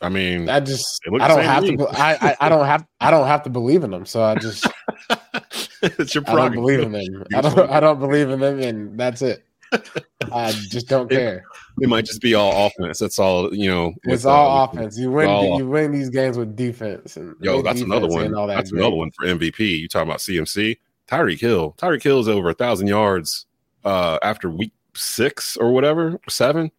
I mean, I just. I don't same to have to. be- I, I. I don't have. I don't have to believe in them. So I just. it's your problem. I don't believe in them. I don't. I don't believe in them, and that's it. I just don't It- care. It might just be all offense. That's all. You know, It's all offense. You win. all You win these games with defense. And Yo, that's another one. all that That's great. another one for MVP. You talking about CMC? Tyreek Hill. Tyreek Hill is over a thousand yards uh, after week six or whatever, seven.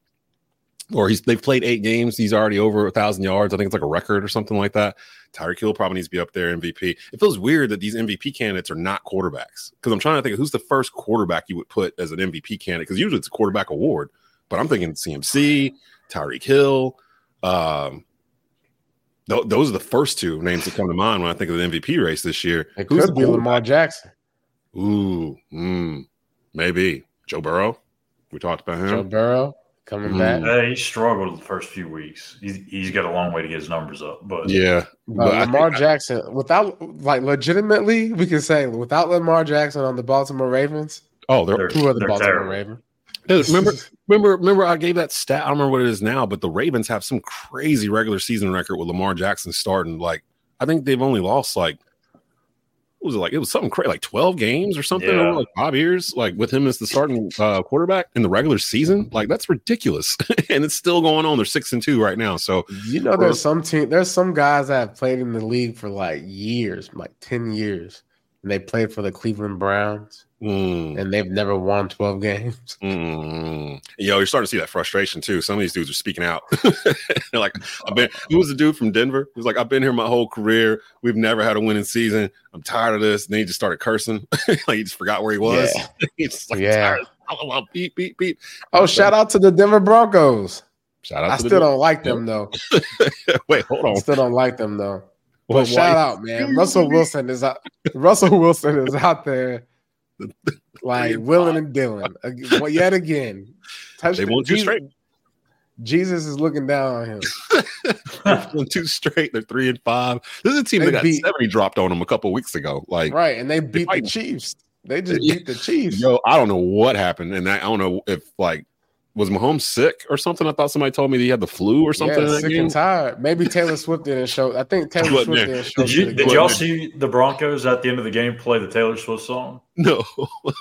Or he's they've played eight games. He's already over a thousand yards. I think it's like a record or something like that. Tyreek Hill probably needs to be up there MVP. It feels weird that these MVP candidates are not quarterbacks because I'm trying to think of who's the first quarterback you would put as an MVP candidate because usually it's a quarterback award. But I'm thinking CMC, Tyreek Hill. Um, th- those are the first two names that come to mind when I think of the MVP race this year. It Who's could be Lamar Jackson. Ooh, mm, maybe Joe Burrow. We talked about him. Joe Burrow coming Mm. back. Hey, he struggled the first few weeks. He's, he's got a long way to get his numbers up, but yeah, Uh, but I Lamar think- Jackson, without like legitimately, we can say without Lamar Jackson on the Baltimore Ravens, oh, they're, They're- who are the Baltimore terrible. Ravens? Dude, remember, remember, remember. I gave that stat. I don't remember what it is now, but the Ravens have some crazy regular season record with Lamar Jackson starting. Like, I think they've only lost like, what was it like? It was something crazy, like twelve games or something Yeah. over like five years. Like with him as the starting uh, quarterback in the regular season, like that's ridiculous. and it's still going on. They're six and two right now. So You know, there's some team, there's some guys that have played in the league for like years, like ten years, and they played for the Cleveland Browns, mm, and they've never won twelve games. Mm. Yo, you're starting to see that frustration too. Some of these dudes are speaking out. They're like, I've been who was the dude from Denver? He was like, I've been here my whole career. We've never had a winning season. I'm tired of this. And then he just started cursing. like he just forgot where he was. Yeah. He's just like Yeah. tired. Beep, beep, beep. Oh, shout out to the Denver Broncos. Shout out I still don't like them though. Wait, hold I on. still don't like them though. But Well, shout out, man. Russell Wilson is out. Russell Wilson is out there, like willing and dealing. Well, yet again, touch They won two Jesus, straight. Jesus is looking down on him. Two straight. They're three and five. This is a team They that got beat- 70 dropped on them a couple weeks ago. Like, Right, and they beat the. Chiefs. They just beat the Chiefs. Yo, I don't know what happened, and I, I don't know if like was Mahomes sick or something. I thought somebody told me that he had the flu or something. yeah, that sick game. and tired. Maybe Taylor Swift didn't show. I think Taylor Swift there. didn't show. did you, did y'all see the Broncos at the end of the game play the Taylor Swift song? No,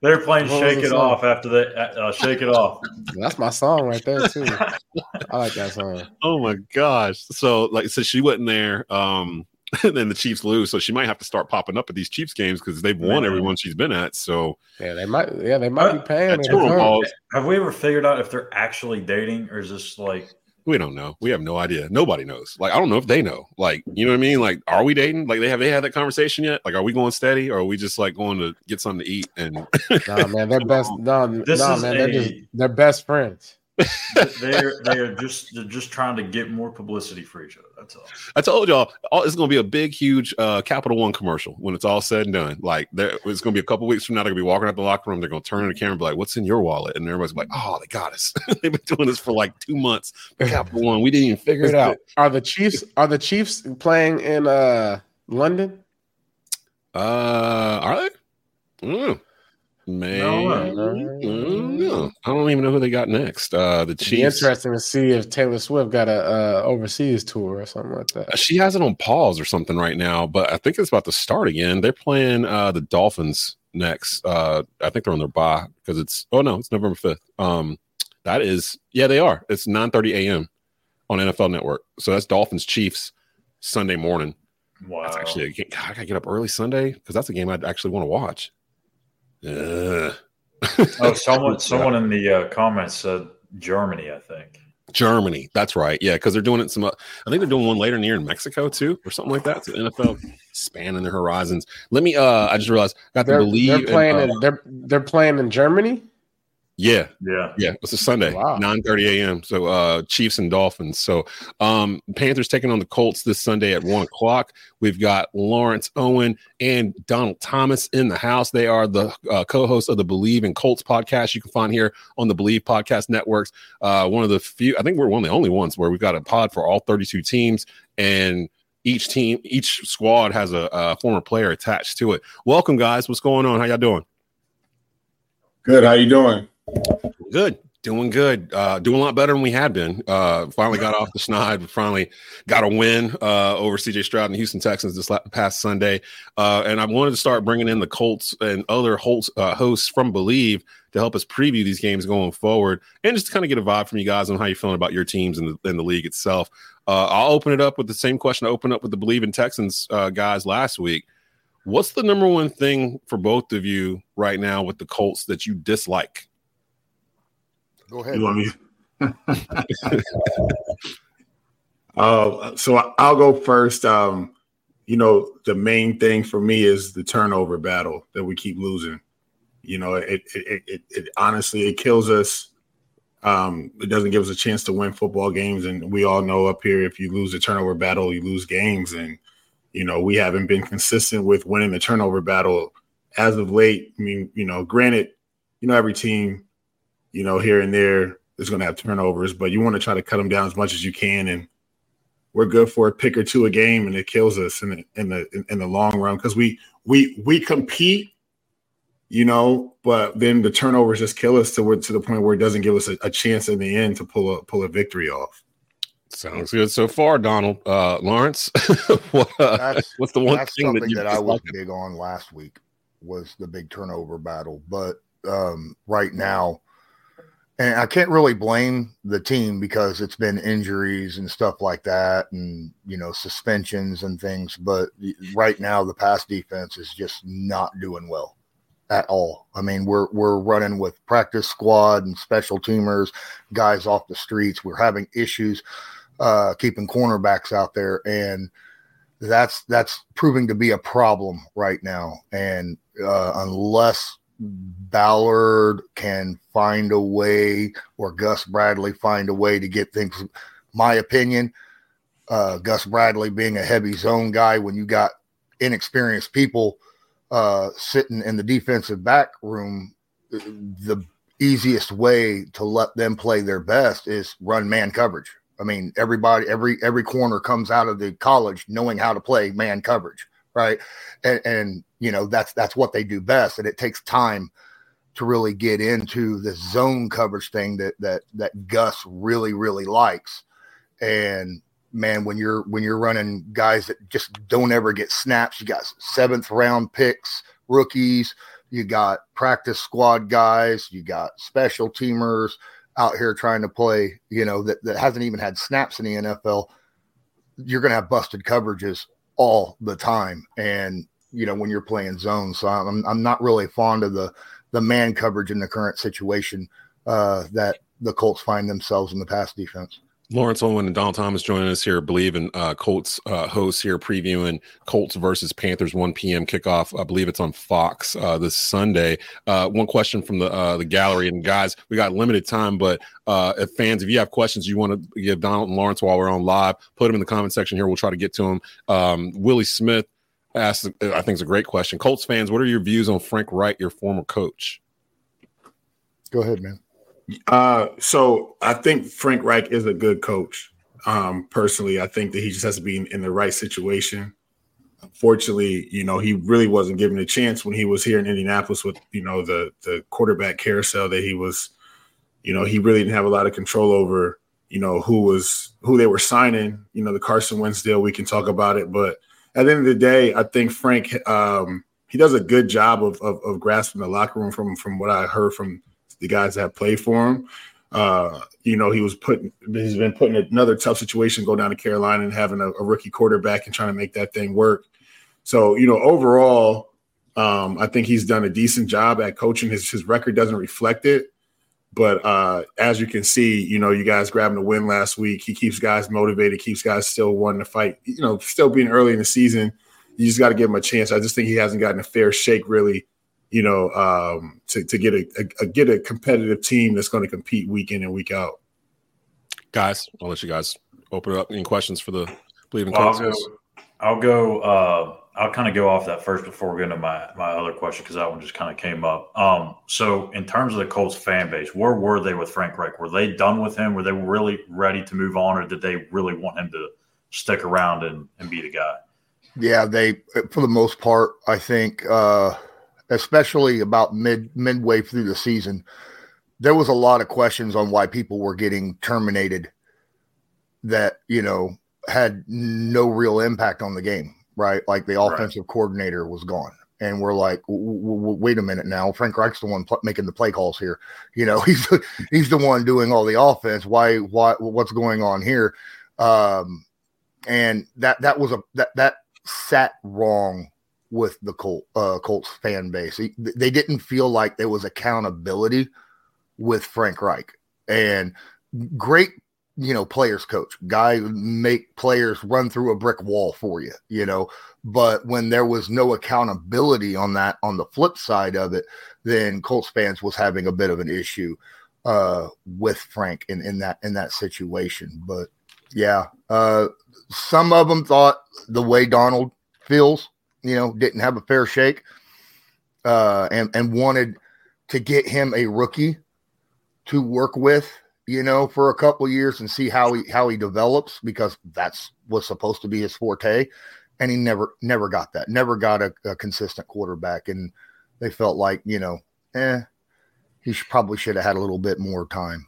They were playing What "Shake It song? Off" after the uh, "Shake It Off." That's my song right there too. I like that song. oh my gosh. So like, so she wasn't there. Um, and then the Chiefs lose, so she might have to start popping up at these Chiefs games because they've won Man. every one she's been at. So Yeah, they might. Yeah, they might be uh, paying. that her to total come. balls, Have we ever figured out if they're actually dating, or is this like we don't know. We have no idea. Nobody knows. Like I don't know if they know. Like you know what I mean. Like are we dating? Like they have they had that conversation yet? Like are we going steady or are we just like going to get something to eat and Nah, man, they're best. No, This nah, is man, they're just they're best friends. They're they're just they're just trying to get more publicity for each other. That's all. I told y'all all, it's going to be a big, huge uh, Capital One commercial when it's all said and done. Like there, it's going to be a couple weeks from now. They're going to be walking out the locker room. They're going to turn on the camera and be like, "What's in your wallet?" And everybody's like, "Oh, they got us. They've been doing this for like two months. Capital One, we didn't even figure it out." Are the Chiefs are the Chiefs playing in uh London? Uh, are they? Mm. Man, No, Mm, I don't even know who they got next. Uh, the It'd be Chiefs. interesting to see if Taylor Swift got a uh, overseas tour or something like that. She has it on pause or something right now, but I think it's about to start again. They're playing uh, the Dolphins next. Uh, I think they're on their bye because it's oh no, it's November fifth. Um, that is yeah, they are. It's nine thirty a.m. on NFL Network. So that's Dolphins Chiefs Sunday morning. Wow. That's actually a. God, I gotta get up early Sunday because that's a game I'd actually want to watch. Ugh. oh, someone someone in the uh, comments said Germany. I think. Germany. That's right. Yeah, because they're doing it some. uh, I think they're doing one later in the year in Mexico too, or something like that. So NFL spanning their horizons. Let me. Uh, I just realized I got to They're, believe. they're in, playing uh, in they're they're playing in Germany. Yeah, Yeah. yeah. It's a Sunday, Wow. nine thirty a.m. So uh, Chiefs and Dolphins. So um, Panthers taking on the Colts this Sunday at one o'clock. We've got Lawrence Owen and Donald Thomas in the house. They are the uh, co-hosts of the Bleav in Colts podcast. You can find here on the Bleav podcast networks. Uh, one of the few, I think we're one of the only ones where we've got a pod for all thirty-two teams and. Each team, each squad has a, a former player attached to it. Welcome, guys. What's going on? How y'all doing? Good. How you doing? Good. Doing good. Uh, doing a lot better than we had been. Uh, finally got off the schneid. Finally got a win uh, over CJ Stroud and the Houston Texans this past Sunday. Uh, and I wanted to start bringing in the Colts and other Holtz, uh, hosts from Bleav to help us preview these games going forward and just kind of get a vibe from you guys on how you're feeling about your teams and the, and the league itself. Uh, I'll open it up with the same question I opened up with the Bleav in Texans guys last week. What's the number one thing for both of you right now with the Colts that you dislike? Go ahead. You want me? uh, so I'll go first. Um, you know, the main thing for me is the turnover battle that we keep losing. You know, it it it, it, it honestly it kills us. Um, it doesn't give us a chance to win football games, and we all know up here if you lose the turnover battle, you lose games. And you know, we haven't been consistent with winning the turnover battle as of late. I mean, you know, granted, you know, every team you know, here and there is going to have turnovers, but you want to try to cut them down as much as you can. And we're good for a pick or two a game, and it kills us in the in the in, in the long run because we we we compete, you know, but then the turnovers just kill us to to the point where it doesn't give us a, a chance in the end to pull a pull a victory off. Sounds good so far, Donald. Uh, Lawrence, what, uh, what's the one That's thing that something you that, I was dislike? big on last week was the big turnover battle. But um, right now, and I can't really blame the team because it's been injuries and stuff like that, and you know suspensions and things. But right now, the pass defense is just not doing well at all. I mean, we're we're running with practice squad and special teamers, guys off the streets. We're having issues uh, keeping cornerbacks out there, and that's that's proving to be a problem right now. And uh, unless Ballard can find a way, or Gus Bradley find a way to get things, my opinion, uh, Gus Bradley being a heavy zone guy, when you got inexperienced people uh, sitting in the defensive back room, the easiest way to let them play their best is run man coverage. I mean, everybody, every every corner comes out of the college knowing how to play man coverage, right? And, and you know that's that's what they do best, and it takes time to really get into the zone coverage thing that that that Gus really really likes. And man, when you're when you're running guys that just don't ever get snaps, you got seventh round picks, rookies, you got practice squad guys, you got special teamers out here trying to play, you know, that, that hasn't even had snaps in the NFL, you're going to have busted coverages all the time. And, you know, when you're playing zone. So I'm, I'm not really fond of the, the man coverage in the current situation uh, that the Colts find themselves in the pass defense. Lawrence Owen and Donald Thomas joining us here. Bleav in uh, Colts uh, hosts here previewing Colts versus Panthers 1 p.m. kickoff. I believe it's on Fox uh, this Sunday. Uh, one question from the uh, the gallery and guys, we got limited time, but uh, if fans, if you have questions you want to give Donald and Lawrence while we're on live, put them in the comment section here. We'll try to get to them. Um, Willie Smith asked, I think it's a great question. Colts fans, what are your views on Frank Reich, your former coach? Go ahead, man. Uh, so I think Frank Reich is a good coach. Um, personally, I think that he just has to be in, in the right situation. Unfortunately, you know, he really wasn't given a chance when he was here in Indianapolis with, you know, the the quarterback carousel that he was, you know, he really didn't have a lot of control over, you know, who was who they were signing. You know, the Carson Wentz deal, we can talk about it, but at the end of the day, I think Frank um, he does a good job of, of, of grasping the locker room from from what I heard from the guys that play for him. Uh, you know, he was putting he's been put in another tough situation, go down to Carolina and having a, a, rookie quarterback and trying to make that thing work. So, you know, overall, um, I think he's done a decent job at coaching. His his record doesn't reflect it. But uh, as you can see, you know, you guys grabbing a win last week. He keeps guys motivated, keeps guys still wanting to fight. You know, still being early in the season, you just got to give him a chance. I just think he hasn't gotten a fair shake really you know, um, to, to get a, a, get a competitive team that's going to compete week in and week out. Guys, I'll let you guys open it up. Any questions for the Bleav in well, I'll go. I'll go. Uh, I'll kind of go off that first before we get into my my other question because that one just kind of came up. Um, so in terms of the Colts fan base, where were they with Frank Reich? Were they done with him? Were they really ready to move on, or did they really want him to stick around and, and be the guy? Yeah, they for the most part, I think. Uh, especially about mid midway through the season, there was a lot of questions on why people were getting terminated that, you know, had no real impact on the game, right? Like the offensive right. coordinator was gone. And we're like, wait a minute now. Frank Reich's the one pl- making the play calls here. You know, he's the, he's the one doing all the offense. Why? Why? What's going on here? Um, and that that was a that that sat wrong with the Colt, uh, Colts fan base. They didn't feel like there was accountability with Frank Reich and great, you know, players coach guy make players run through a brick wall for you, you know, but when there was no accountability on that, on the flip side of it, then Colts fans was having a bit of an issue uh, with Frank in, in that, in that situation. But yeah, uh, some of them thought the way Donald feels you know, didn't have a fair shake, uh, and and wanted to get him a rookie to work with, you know, for a couple years and see how he how he develops because that's was supposed to be his forte, and he never never got that, never got a, a consistent quarterback, and they felt like you know, eh, he should, probably should have had a little bit more time.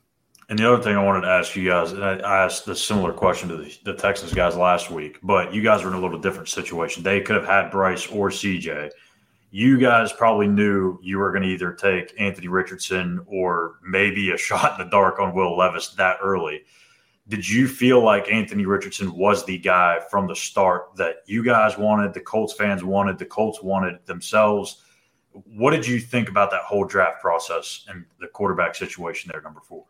And the other thing I wanted to ask you guys, and I asked a similar question to the, the Texans guys last week, but you guys were in a little different situation. They could have had Bryce or CJ. You guys probably knew you were going to either take Anthony Richardson or maybe a shot in the dark on Will Levis that early. Did you feel like Anthony Richardson was the guy from the start that you guys wanted, the Colts fans wanted, the Colts wanted themselves? What did you think about that whole draft process and the quarterback situation there, number four?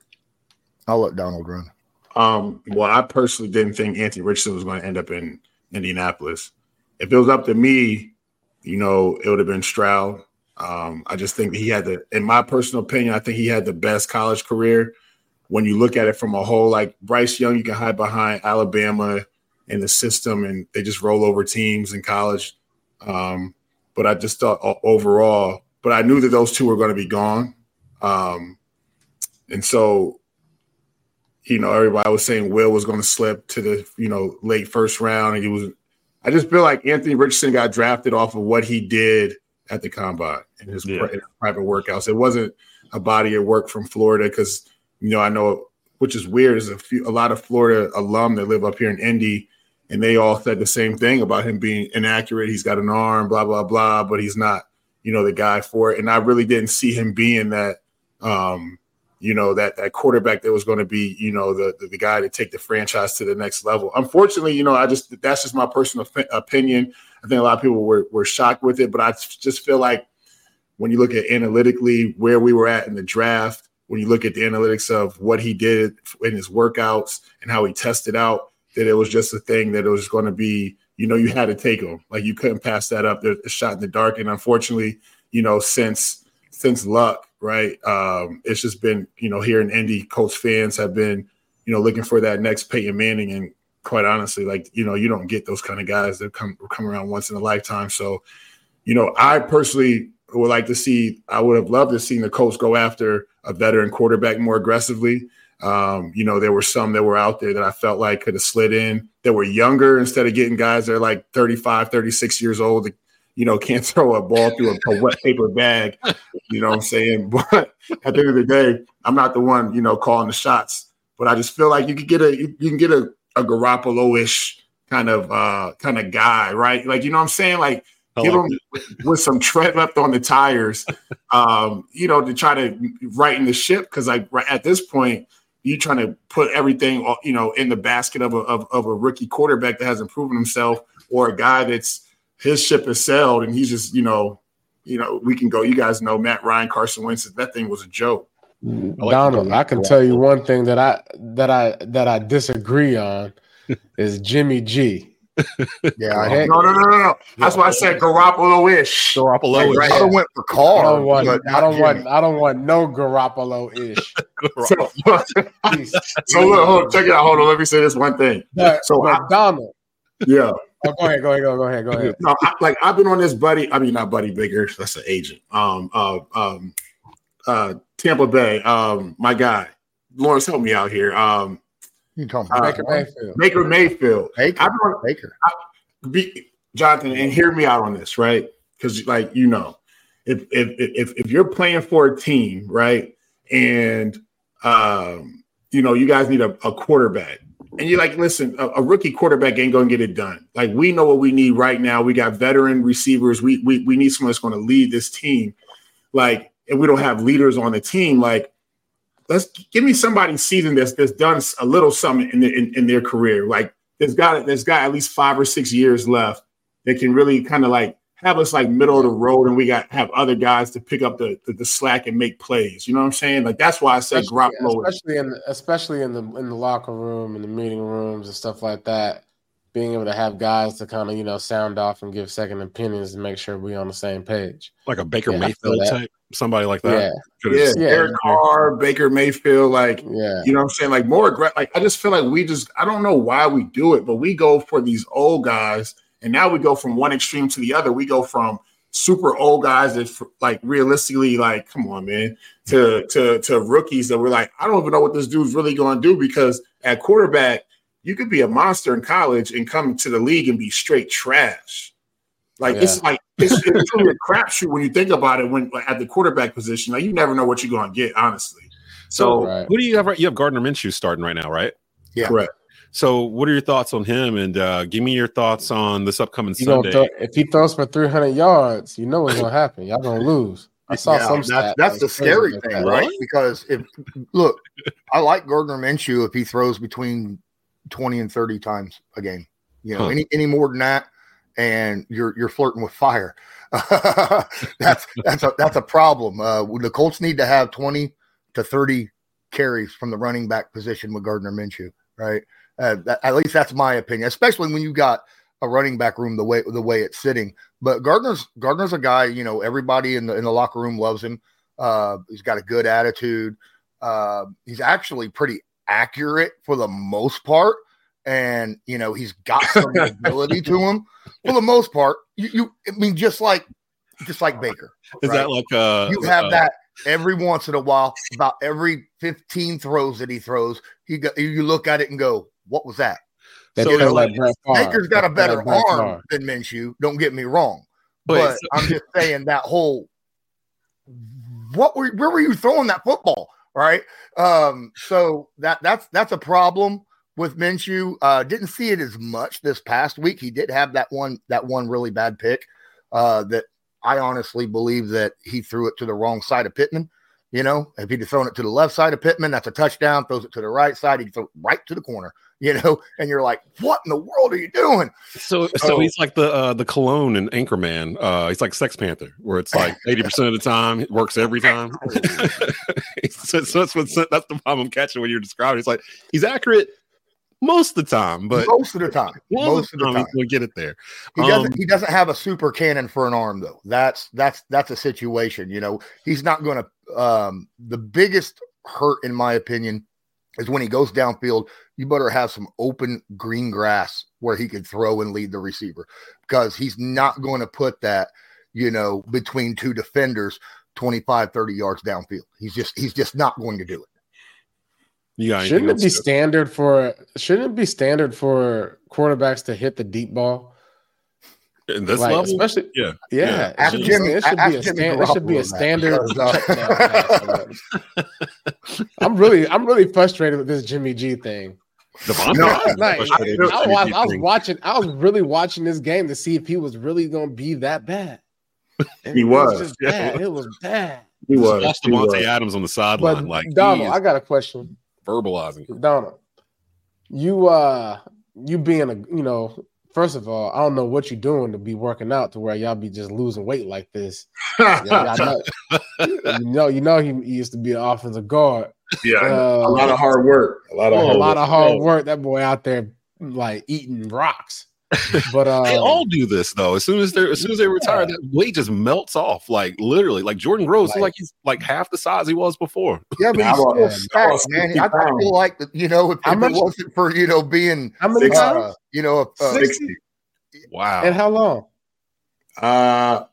I'll let Donald run. Um, well, I personally didn't think Anthony Richardson was going to end up in Indianapolis. If it was up to me, you know, it would have been Stroud. Um, I just think he had the, in my personal opinion, I think he had the best college career. When you look at it from a whole, like Bryce Young, you can hide behind Alabama and the system, and they just roll over teams in college. Um, but I just thought overall, but I knew that those two were going to be gone. Um, and so you know, everybody was saying Will was going to slip to the, you know, late first round. And he was, I just feel like Anthony Richardson got drafted off of what he did at the combine in his, yeah. in his private workouts. It wasn't a body of work from Florida because, you know, I know, which is weird, is a few, a lot of Florida alum that live up here in Indy, and they all said the same thing about him being inaccurate. He's got an arm, blah, blah, blah, but he's not, you know, the guy for it. And I really didn't see him being that, um, you know that that quarterback that was going to be you know the, the, the guy to take the franchise to the next level. Unfortunately, you know I just that's just my personal opinion. I think a lot of people were were shocked with it, but I just feel like when you look at analytically where we were at in the draft, when you look at the analytics of what he did in his workouts and how he tested out, that it was just a thing that it was going to be, you know, you had to take him. Like you couldn't pass that up. There's a shot in the dark. And unfortunately, you know, since since luck, right? Um, it's just been, you know, here in Indy, Colts fans have been, you know, looking for that next Peyton Manning. And quite honestly, like, you know, you don't get those kind of guys that come come around once in a lifetime. So, you know, I personally would like to see, I would have loved to see the Colts go after a veteran quarterback more aggressively. Um, you know, there were some that were out there that I felt like could have slid in that were younger instead of getting guys that are like 35, 36 years old you know, can't throw a ball through a, a wet paper bag. You know what I'm saying? But at the end of the day, I'm not the one, you know, calling the shots. But I just feel like you could get a you can get a, a Garoppolo-ish kind of uh kind of guy, right? Like, you know what I'm saying? Like give them with some tread left on the tires, um, you know, to try to right in the ship. Because like right at this point, you trying to put everything, you know, in the basket of a of, of a rookie quarterback that hasn't proven himself, or a guy that's his ship has sailed and he's just, you know, you know, we can go. You guys know Matt Ryan, Carson Wentz. That thing was a joke. Mm, Donald, I can tell you one thing that I that I that I disagree on is Jimmy G. Yeah, I, Heck, No, no, no, no, no. That's why I said Garoppolo-ish. Garoppolo. I would have went for I don't want I don't want I don't want no Garoppolo ish. So, so look, hold, check it out. Hold on. Let me say this one thing. But, So but I- Donald, Yeah. Oh, go ahead, go ahead, go, go ahead, go ahead. No, I, like I've been on this buddy. I mean, not Buddy Bigger. That's an agent. Um, uh, um, uh, Tampa Bay. Um, my guy, Lawrence, help me out here. Um, You talking Uh, about Baker Mayfield. Baker Mayfield. Baker? I've been on, Baker. be, Jonathan, and hear me out on this, right? Because, like, you know, if if if if you're playing for a team, right, and um, you know, you guys need a, a quarterback, and you're like, listen, a, a rookie quarterback ain't gonna get it done. Like, we know what we need right now. We got veteran receivers. We we we need someone that's to lead this team. Like, and we don't have leaders on the team. Like, let's give me somebody seasoned that's that's done a little something in, the, in in their career. Like, there's got there's got at least five or six years left that can really kind of like have us like middle of the road, and we got have other guys to pick up the, the the slack and make plays. You know what I'm saying? Like that's why I say especially, Garoppolo. especially in especially in the in the locker room and the meeting rooms and stuff like that. Being able to have guys to kind of you know sound off and give second opinions and make sure we're on the same page. Like a Baker Yeah, Mayfield type, somebody like that. Could've- Yeah, Yeah. Derek Carr, Baker Mayfield, like yeah. you know what I'm saying? Like more aggressive. Like I just feel like we just I don't know why we do it, but we go for these old guys, and now we go from one extreme to the other. We go from super old guys that like realistically, like, come on, man, to to to rookies that we're like, I don't even know what this dude's really going to do because at quarterback, you could be a monster in college and come to the league and be straight trash. Like it's like it's, it's really a crapshoot when you think about it. When like, at the quarterback position, like you never know what you're going to get, honestly. So, So Right. who do you have? right- You have Gardner Minshew starting right now, right? Yeah. correct. So, what are your thoughts on him? And uh, give me your thoughts on this upcoming You Sunday. throw, if he throws for 300 yards, you know what's gonna happen. Y'all gonna lose. I saw Yeah, some. that's stat that's that the scary thing, that. right? Because if look, I like Gardner Minshew if he throws between twenty and thirty times a game. You know, Huh. any any more than that, and you're you're flirting with fire. that's that's a that's a problem. Uh, the Colts need to have twenty to thirty carries from the running back position with Gardner Minshew, right? Uh, that, at least that's my opinion, especially when you got a running back room the way the way it's sitting. But Gardner's Gardner's a guy, you know, everybody in the in the locker room loves him. Uh, he's got a good attitude. Uh, he's actually pretty accurate for the most part, and you know he's got some ability to him for the most part. You, you I mean, just like just like Baker, Is right? that like uh, you have uh, that every once in a while. About every fifteen throws that he throws, he go, you look at it and go, "What was that?" They So like Baker's got a better like arm than Minshew. Don't get me wrong, Wait, but I'm just saying that whole what were where were you throwing that football? Right. Um, so that that's that's a problem with Minshew. Uh, didn't see it as much this past week. He did have that one that one really bad pick uh, that I honestly believe that he threw it to the wrong side of Pittman You know, if he'd have thrown it to the left side of Pittman, that's a touchdown. Throws it to the right side, he throw it right to the corner. You know, and you're like, what in the world are you doing? So, so he's like the uh, the cologne and Anchorman. Uh, he's like Sex Panther, where it's like eighty percent of the time it works every time. so, so that's what that's the problem I'm catching when you're describing. It's like he's accurate most of the time, but most of the time, most of the time, we'll get it there. He doesn't. Um, he doesn't have a super cannon for an arm, though. That's that's that's a situation. You know, he's not going to. Um, the biggest hurt, in my opinion, is when he goes downfield. You better have some open green grass where he can throw and lead the receiver because he's not going to put that, you know, between two defenders 25, 30 yards downfield. He's just he's just not going to do it. Yeah, shouldn't it be standard for shouldn't it be standard for quarterbacks to hit the deep ball? In this like, level, especially yeah, yeah. yeah. It, should Jimmy, be, it should be a stand, it should be a standard. uh, I'm really I'm really frustrated with this Jimmy G thing. No, I, was, I, was, I was watching. I was really watching this game to see if he was really going to be that bad. And he was. It was bad. It was bad. He was. Lost Davante Adams on the sideline. Like Donald, I got a question verbalizing. Donald, you uh you being a you know, first of all, I don't know what you're doing to be working out to where y'all be just losing weight like this. yeah, know, you know, you know he, he, used to be an offensive guard. Yeah, uh, a lot of hard work. A lot of hard a lot work. of hard work. That boy out there like eating rocks. But uh, they all do this though. As soon as they're as soon as they retire, yeah. that weight just melts off. Like literally, like Jordan Gross, like, like he's like half the size he was before. Yeah, but he's still stacked, man. I, I, feel like you know, if, if it wasn't for you know being how many uh, you know, uh, 60. Wow. And how long? Uh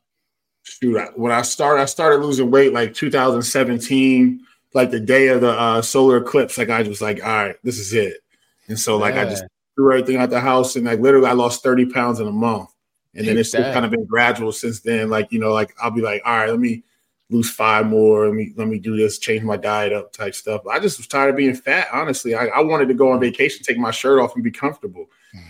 shoot, when I started, I started losing weight like 2017, like the day of the uh, solar eclipse. Like I was like, all right, this is it. And so like yeah. I just threw everything out the house, and like literally, I lost thirty pounds in a month. And then it's just kind of been gradual since then. Like you know, like I'll be like, all right, let me lose five more. Let me let me do this, change my diet up, type stuff. I just was tired of being fat. Honestly, I, I wanted to go on vacation, take my shirt off, and be comfortable,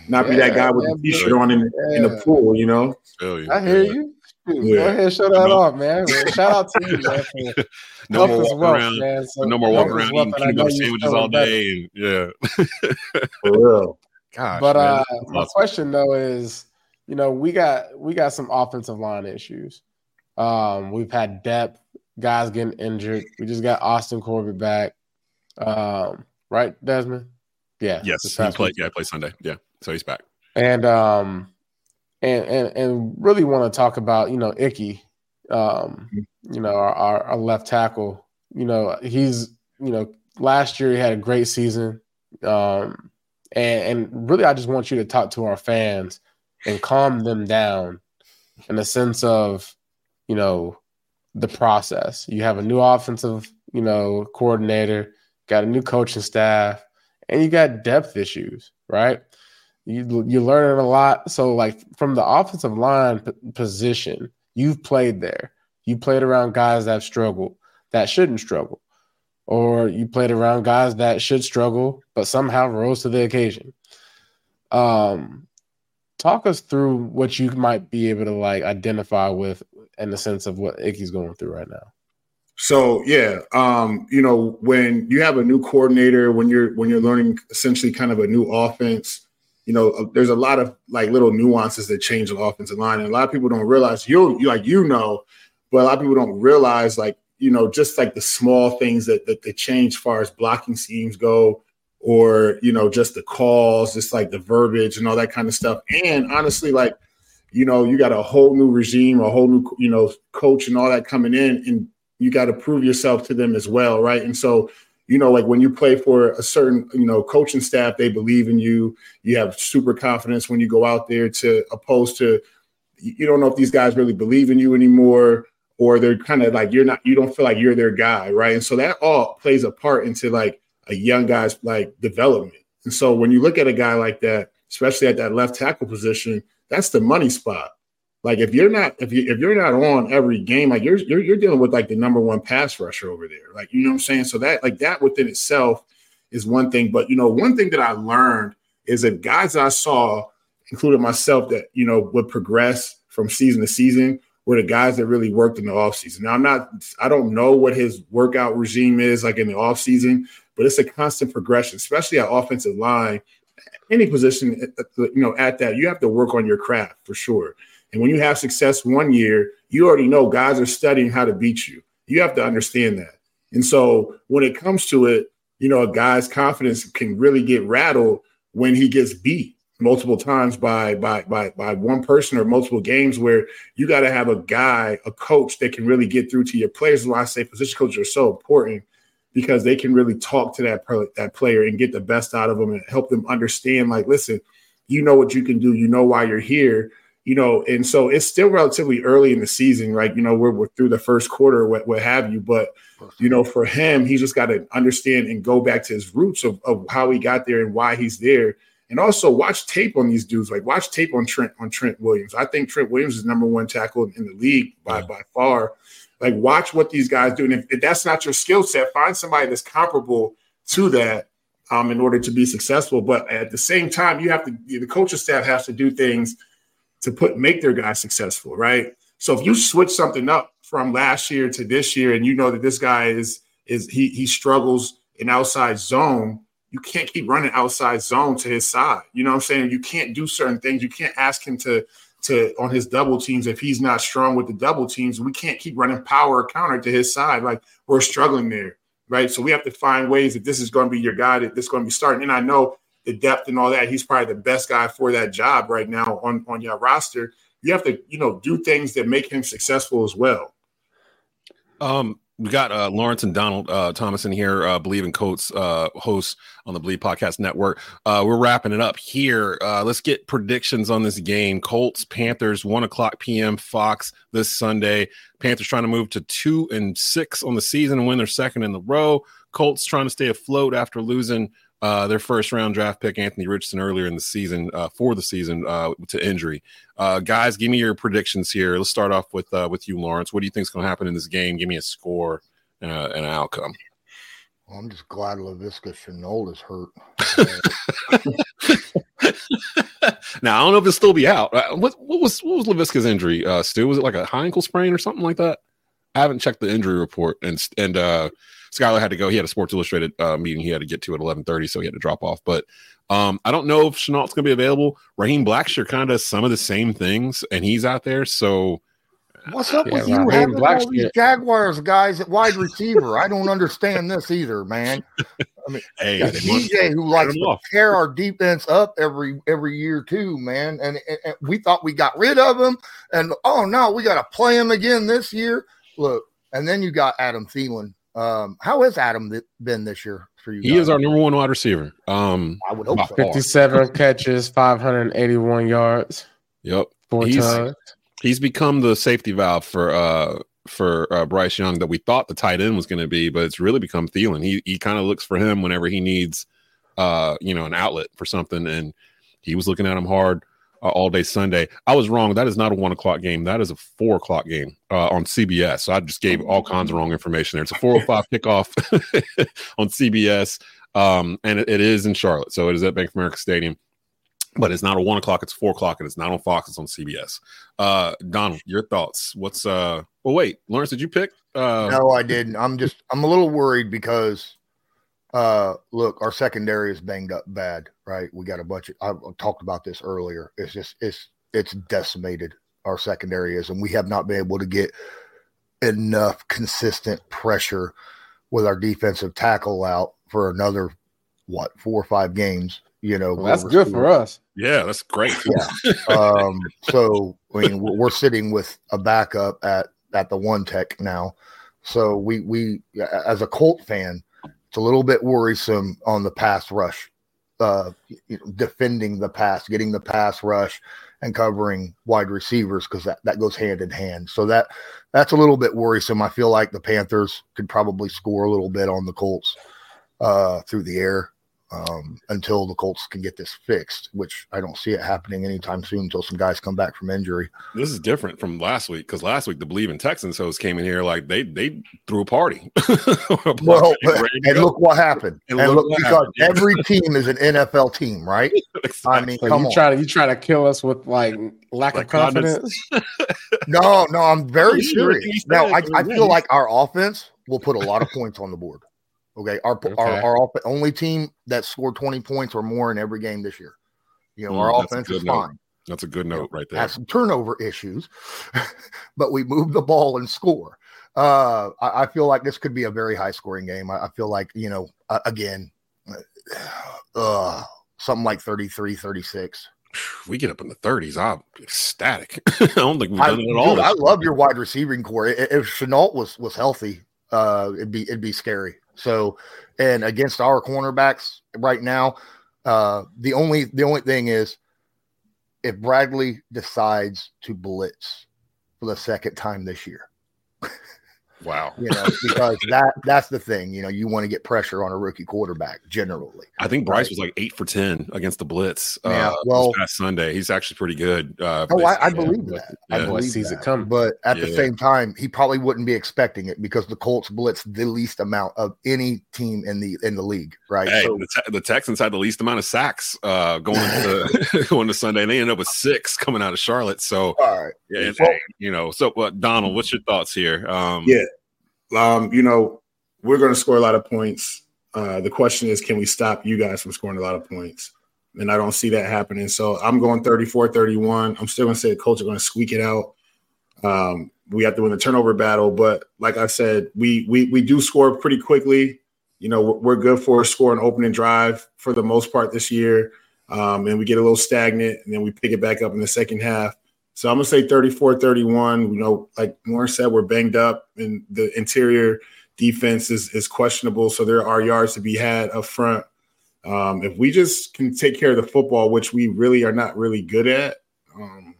not yeah, be that guy with yeah, the t-shirt on in, yeah. in the pool. You know. I hear you. Yeah. Go ahead, show that no. off, man. Shout out to you, man. no more walking wealth, around, man. So no more walking around eating peanut sandwiches all day. And, yeah, for real. Gosh, but man, uh, my question though is, you know, we got we got some offensive line issues. Um, we've had depth, guys getting injured. We just got Austin Corbett back. Um, right, Desmond? Yeah. Yes, he played. Yeah, play Sunday. Yeah, so he's back. And um, and and and really want to talk about you know Icky, um, you know our, our, our left tackle. You know he's you know last year he had a great season. Um, and, and really, I just want you to talk to our fans and calm them down in the sense of, you know, the process. You have a new offensive, you know, coordinator, got a new coaching staff, and you got depth issues, right? You you're learning a lot. So, like from the offensive line p- position, you've played there. You played around guys that struggled, that shouldn't struggle or you played around guys that should struggle but somehow rose to the occasion. Um, talk us through what you might be able to like identify with in the sense of what Icky's going through right now. So yeah, um, you know, when you have a new coordinator, when you're when you're learning essentially kind of a new offense, you know, uh, there's a lot of like little nuances that change the offensive line, and a lot of people don't realize. You like you know, but a lot of people don't realize like you know, just like the small things that that they change far as blocking schemes go, or you know, just the calls, just like the verbiage and all that kind of stuff. And honestly, like, you know, you got a whole new regime, a whole new, you know, coach and all that coming in, and you got to prove yourself to them as well, right? And so, you know, like when you play for a certain, you know, coaching staff, they believe in you. You have super confidence when you go out there to opposed to you don't know if these guys really believe in you anymore or they're kind of like you're not you don't feel like you're their guy right? And so that all plays a part into like a young guy's like development. And so when you look at a guy like that especially at that left tackle position that's the money spot. Like if you're not if you if you're not on every game like you're you're, you're dealing with like the number one pass rusher over there. Like you know what i'm saying? So that like that within itself is one thing. But you know one thing that i learned is that guys i saw including myself that you know would progress from season to season were the guys that really worked in the offseason. Now I'm not I don't know what his workout regime is like in the offseason, but it's a constant progression, especially at offensive line. Any position, uh, uh, you know, at that, you have to work on your craft for sure. And when you have success one year, you already know guys are studying how to beat you. You have to understand that. And so when it comes to it, you know, a guy's confidence can really get rattled when he gets beat multiple times by by by by one person or multiple games where you got to have a guy, a coach that can really get through to your players. Why I say position coaches are so important because they can really talk to that that player and get the best out of them and help them understand. Like, listen, you know what you can do. You know why you're here. You know, and so it's still relatively early in the season, right? You know, we're, we're through the first quarter, what, what have you. But you know, for him, he's just got to understand and go back to his roots of, of how he got there and why he's there and also watch tape on these dudes. Like watch tape on Trent on Trent Williams. I think Trent Williams is number one tackle in the league by yeah. by far. Like watch what these guys do. And if, if that's not your skill set, find somebody that's comparable to that um, in order to be successful. But at the same time, you have to the coaching staff has to do things to put make their guys successful, right? So if you switch something up from last year to this year, and you know that this guy is is he he struggles in outside zone, you can't keep running outside zone to his side. You know what I'm saying? You can't do certain things. You can't ask him to to on his double teams if he's not strong with the double teams. We can't keep running power counter to his side. Like we're struggling there, right? So we have to find ways that this is going to be your guy that this is going to be starting. And I know the depth and all that. He's probably the best guy for that job right now on on your roster. You have to, you know, do things that make him successful as well. Um, we got uh, Lawrence and Donald uh, Thomas in here, uh, Bleav in Colts uh, hosts on the Bleav Podcast Network. Uh, we're wrapping it up here. Uh, let's get predictions on this game. Colts, Panthers, one o'clock p.m. Fox this Sunday. Panthers trying to move to two and six on the season and win their second in the row. Colts trying to stay afloat after losing uh, their first round draft pick Anthony Richardson earlier in the season uh, for the season uh, to injury. Uh, guys, give me your predictions here. Let's start off with uh, with you, Lawrence. What do you think is going to happen in this game? Give me a score and, and an outcome. Well, I'm just glad Laviska Shenault is hurt. now I don't know if he'll still be out. Uh, what, what was what was Laviska's injury? Stu, was it like a high ankle sprain or something like that? I haven't checked the injury report, and and Schuyler had to go. He had a Sports Illustrated uh, meeting he had to get to at 11:30, so he had to drop off. But um, I don't know if Shenault's going to be available. Raheem Blackshear kind of does some of the same things, and he's out there. So what's up yeah, with you having all these Jaguars guys at wide receiver? I don't understand this either, man. I mean, hey, DJ who likes to tear our defense up every every year too, man. And, and, and we thought we got rid of him, and oh no, we got to play him again this year. Look, and then you got Adam Thielen um, how has Adam been this year for you? He guys? is our number one wide receiver. Um, I would hope so. 57 catches, 581 yards. Yep. Four he's, times. He's become the safety valve for uh for uh, Bryce Young that we thought the tight end was going to be, but it's really become Thielen. He he kind of looks for him whenever he needs uh you know an outlet for something, and he was looking at him hard uh, all day Sunday. I was wrong. That is not a one o'clock game. That is a four o'clock game uh, on CBS. So I just gave all kinds of wrong information there. It's a four o oh five kickoff on CBS, um, and it, it is in Charlotte. So it is at Bank of America Stadium. But it's not a one o'clock. It's four o'clock, and it's not on Fox. It's on CBS. Uh, Donald, your thoughts? What's uh? Well, wait, Lawrence, did you pick? Uh, no, I didn't. I'm just I'm a little worried because uh, look, our secondary is banged up bad, right? We got a bunch of, I talked about this earlier. It's just, it's, it's decimated. Our secondary is, and we have not been able to get enough consistent pressure with our defensive tackle out for another, what, four or five games, you know. Well, that's good for us. Yeah, that's great. Yeah. um, so, I mean, we're sitting with a backup at, at the one tech now. So we, we, as a Colt fan, it's a little bit worrisome on the pass rush, uh, defending the pass, getting the pass rush, and covering wide receivers because that, that goes hand in hand. So that that's a little bit worrisome. I feel like the Panthers could probably score a little bit on the Colts uh, through the air. Um, until the Colts can get this fixed, which I don't see it happening anytime soon until some guys come back from injury. This is different from last week because last week the Bleav in Texans hosts came in here like they they threw a party. Well, and look what happened. And And, look look, because happened, every team is an NFL team, right? I mean, So come you on. try to you try to kill us with like lack Like of confidence. No, no, I'm very You did everything serious. you Now, I, I feel like our offense will put a lot of points on the board. Okay, our Okay. our, our off- only team that scored 20 points or more in every game this year. You know, Mm, our offense is note. fine. That's a good note right there. Had some turnover issues, but we move the ball and score. Uh, I, I feel like this could be a very high scoring game. I, I feel like, you know, uh, again, uh, something like 33, 36. We get up in the 30s, I'm ecstatic. I don't think we've I, done it at all. dude, I year. love your wide receiving core. If Shenault was was healthy, uh, it'd be it'd be scary. So, and against our cornerbacks right now, uh, the only the only thing is if Bradley decides to blitz for the second time this year, Wow. you know, because that that's the thing. You know, you want to get pressure on a rookie quarterback generally. I think Bryce was like eight for 10 against the Blitz Yeah, uh, well- this past Sunday. He's actually pretty good. Uh, Oh, I, I but- believe but- that. I yeah. Boy believe sees it that. coming. But at the same time, he probably wouldn't be expecting it because the Colts blitz the least amount of any team in the in the league, right? Hey, so the, Te- the Texans had the least amount of sacks uh, going into going to Sunday, and they ended up with six coming out of Charlotte. So, all right. yeah, Well- hey, you know, so uh, Donald, what's your thoughts here? Um, Yeah. Um, you know, we're going to score a lot of points. Uh, the question is, can we stop you guys from scoring a lot of points? And I don't see that happening. So I'm going 34 31. I'm still going to say the Colts are going to squeak it out. Um, we have to win the turnover battle. But like I said, we we we do score pretty quickly. You know, we're, good for a score and opening drive for the most part this year. Um, and we get a little stagnant and then we pick it back up in the second half. So I'm gonna say 34 31. You know, like Warren said, we're banged up and the interior defense is, is questionable. So there are yards to be had up front. Um, if we just can take care of the football, which we really are not really good at, um,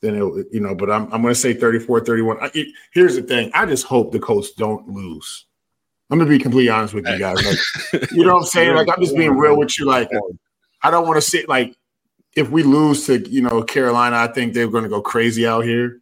then it, you know, but I'm, I'm going to say 34 31. I, it- here's the thing I just hope the Colts don't lose. I'm going to be completely honest with you guys. Like, you know what I'm saying? Like, I'm just being real with you. Like, I don't want to sit like, if we lose to, you know, Carolina, I think they're going to go crazy out here.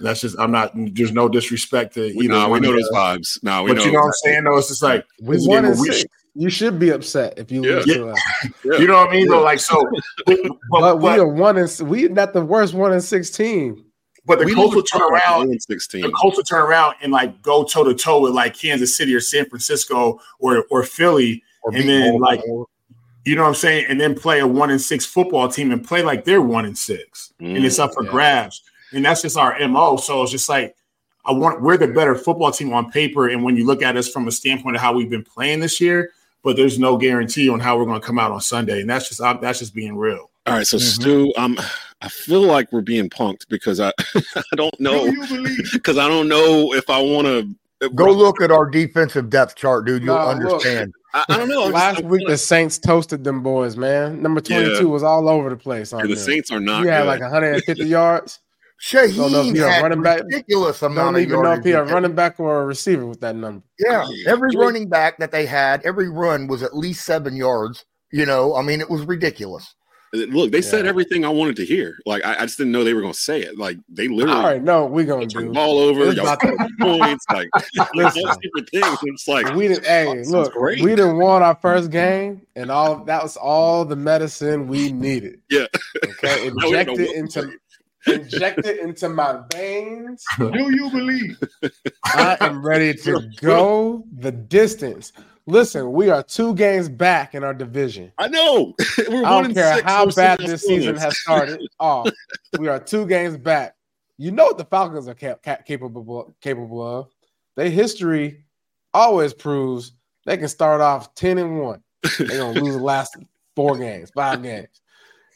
That's just, I'm not, there's no disrespect to we, either. nah, we know those us. vibes. No, we But know. you know what I'm saying? Though it's just like We this is a won game in where we six. You should be upset if you lose Yeah. to us. You know what I mean? Though, like so, but, but, But we but, are one and we not the worst one in sixteen. but the we Colts will turn like around. 16. The Colts will turn around and like go toe to toe with like Kansas City or San Francisco or or Philly, Or and beat then like Baltimore. You know what I'm saying, and then play a one and six football team and play like they're one and six, and it's up for yeah. grabs. And that's just our mo. So it's just like I want we're the better football team on paper, and when you look at us from a standpoint of how we've been playing this year, but there's no guarantee on how we're going to come out on Sunday, and that's just I'm, that's just being real. All right, so Mhm. Stu, um, I feel like we're being punked because I, I don't know because I don't know if I want to Go look at our defensive depth chart, dude. You'll Nah, look. Understand. I, I don't know. Last week the Saints toasted them boys, man. Number twenty two Yeah. was all over the place. On the them. Saints are not He had good. like 150 yards. Don't know if Shaheed he a had running back. ridiculous amount Don't of even know if he a running back or a receiver with that number. Yeah, every running back that they had, every run was at least seven yards. You know, I mean, it was ridiculous. Look, they said everything I wanted to hear. Like I, I just didn't know they were going to say it. Like they literally All right, no, we're gonna do. the ball over. It's Y'all about points. Like like Listen. different things. It's like We didn't. Hey, look, great. we didn't won our first game, and all that was all the medicine we needed. Yeah. Okay, Now we don't know inject it into to inject it into my veins. Do you believe? I am ready to go the distance. Listen, we are two games back in our division. I know. We're I don't care how bad this season has started off. We are two games back. You know what the Falcons are cap- cap- capable capable of. Their history always proves they can start off ten and one. They're gonna lose the last four games, five games,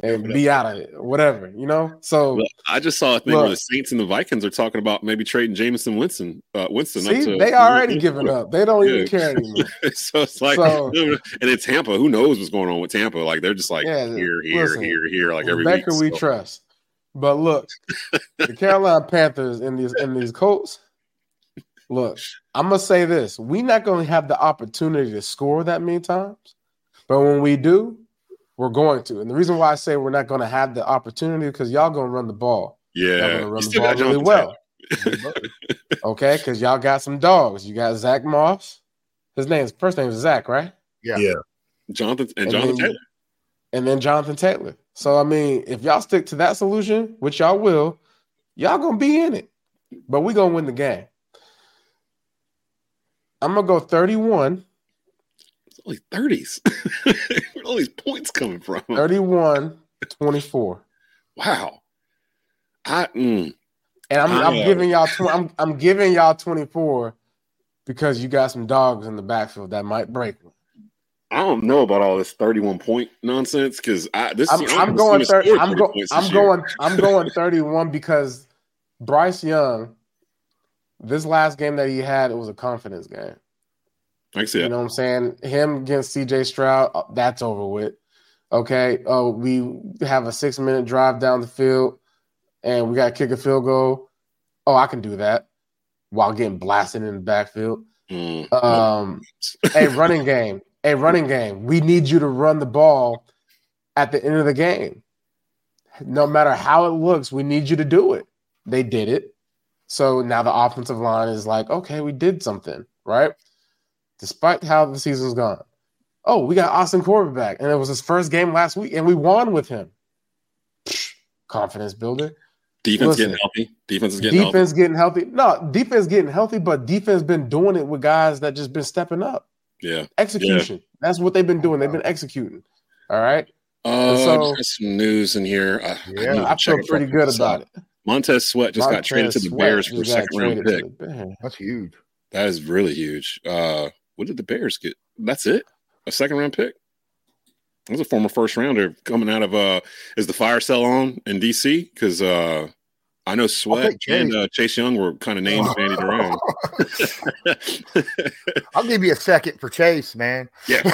and be out of it, whatever. You know. So Well, I just saw a thing where the Saints and the Vikings are talking about maybe trading Jameis Winston. Uh, Winston. see, to- they already given up. They don't even care anymore. so it's like, So- and in Tampa, who knows what's going on with Tampa? Like they're just like Yeah, here, here, listen, here, here, like every Baker week. we trust. But look, the Carolina Panthers in these in these Colts. Look, I'm gonna say this: we not gonna have the opportunity to score that many times. But when we do, we're going to. And the reason why I say we're not going to have the opportunity because y'all going to run the ball. Y'all Yeah, going to run the ball really well. okay, because y'all got some dogs. You got Zach Moss. His name's first name is Zach, right? Yeah. Yeah. Jonathan and And Jonathan then- Taylor. And then Jonathan Taylor. So I mean, if y'all stick to that solution, which y'all will, y'all gonna be in it. But we gonna win the game. I'm gonna go 31, It's only thirties. Where all these points coming from? 31, 24. Wow. I mm, And I'm, I'm I, uh, giving y'all tw- I'm I'm giving y'all 24 because you got some dogs in the backfield that might break. one. I don't know about all this thirty-one point nonsense because I this I'm, team- I'm I've going 30, I'm 30 going I'm this year. going I'm going 31 because Bryce Young this last game that he had it was a confidence game. I see You know what I'm saying? Him against CJ Stroud, uh, that's over with. Okay. Oh, we have a six minute drive down the field and we got to kick a field goal. Oh, I can do that while getting blasted in the backfield. Mm. Um, a running game, a running game. We need you to run the ball at the end of the game. No matter how it looks, we need you to do it. They did it. So now the offensive line is like, okay, we did something, right? Despite how the season's gone. Oh, we got Austin Corbett back, and it was his first game last week, and we won with him. Confidence builder. Defense Listen, getting healthy. Defense is getting healthy. defense getting healthy. No, defense getting healthy, but defense been doing it with guys that just been stepping up. Yeah. Execution. That's what they've been doing. They've been executing. All right. Uh, so- just got some news in here. Uh, I, Yeah, need to I feel pretty good the about it. Montez Sweat just got traded to the Bears for a second round pick. to the Bears. That's huge. That is really huge. Uh, what did the Bears get? That's it. A second round pick. That was a former first rounder coming out of uh. Is the fire cell on in DC? Because uh, I know Sweat and uh, Chase Young were kind of named bandied around. I'll give you a second for Chase, man. yeah,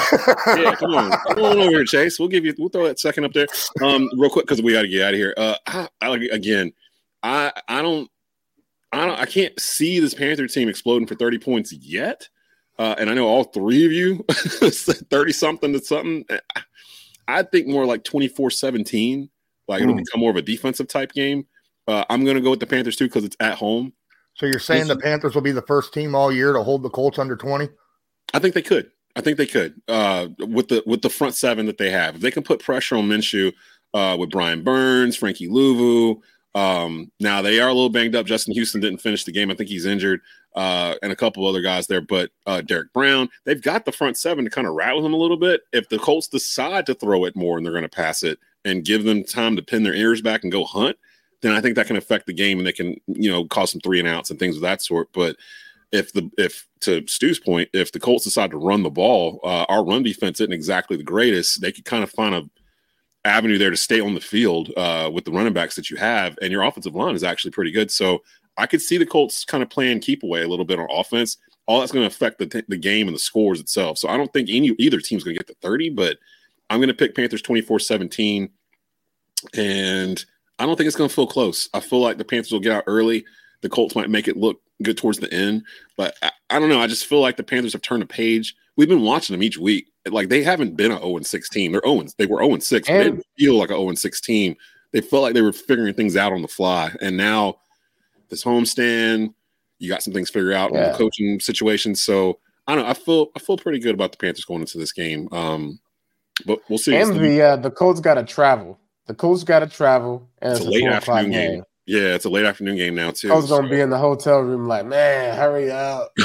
yeah. Come on, come on over here, Chase. We'll give you. We'll throw that second up there, um, real quick because we got to get out of here. Uh, I, I, again, I, I don't, I don't, I can't see this Panther team exploding for thirty points yet. Uh, and I know all three of you said thirty something to something. I think more like 24-17. Like it'll Hmm. become more of a defensive type game. Uh, I'm going to go with the Panthers too because it's at home. So you're saying the Panthers will be the first team all year to hold the Colts under 20? I think they could. I think they could uh, with the with the front seven that they have. If they can put pressure on Minshew uh, with Brian Burns, Frankie Luvu. Um, now they are a little banged up. Justin Houston didn't finish the game. I think he's injured, uh, and a couple other guys there. But uh, Derrick Brown, they've got the front seven to kind of rattle him a little bit. If the Colts decide to throw it more and they're going to pass it and give them time to pin their ears back and go hunt, then I think that can affect the game and they can you know cause some three and outs and things of that sort. But if the if to Stu's point, if the Colts decide to run the ball, uh, our run defense isn't exactly the greatest. They could kind of find a avenue there to stay on the field uh, with the running backs that you have, and your offensive line is actually pretty good. So I could see the Colts kind of playing keep away a little bit on offense. All that's going to affect the, t- the game and the scores itself. So I don't think any either team's going to get to 30, but I'm going to pick Panthers 24 17. And I don't think it's going to feel close. I feel like the Panthers will get out early. The Colts might make it look good towards the end, but I, I don't know. I just feel like the Panthers have turned a page. We've been watching them each week. Like they haven't been a 0 6 team. They're 0 they were 0 6. They didn't feel like a 0 6 team. They felt like they were figuring things out on the fly. And now this homestand, you got some things figured out in Yeah. the coaching situation. So I don't know. I feel I feel pretty good about the Panthers going into this game. Um, but we'll see. And the- the uh, the Colts got to travel. The Colts got to travel, and it's it's, a late afternoon game. game. Yeah, it's a late afternoon game now too. I was gonna be in the hotel room like, man, hurry up!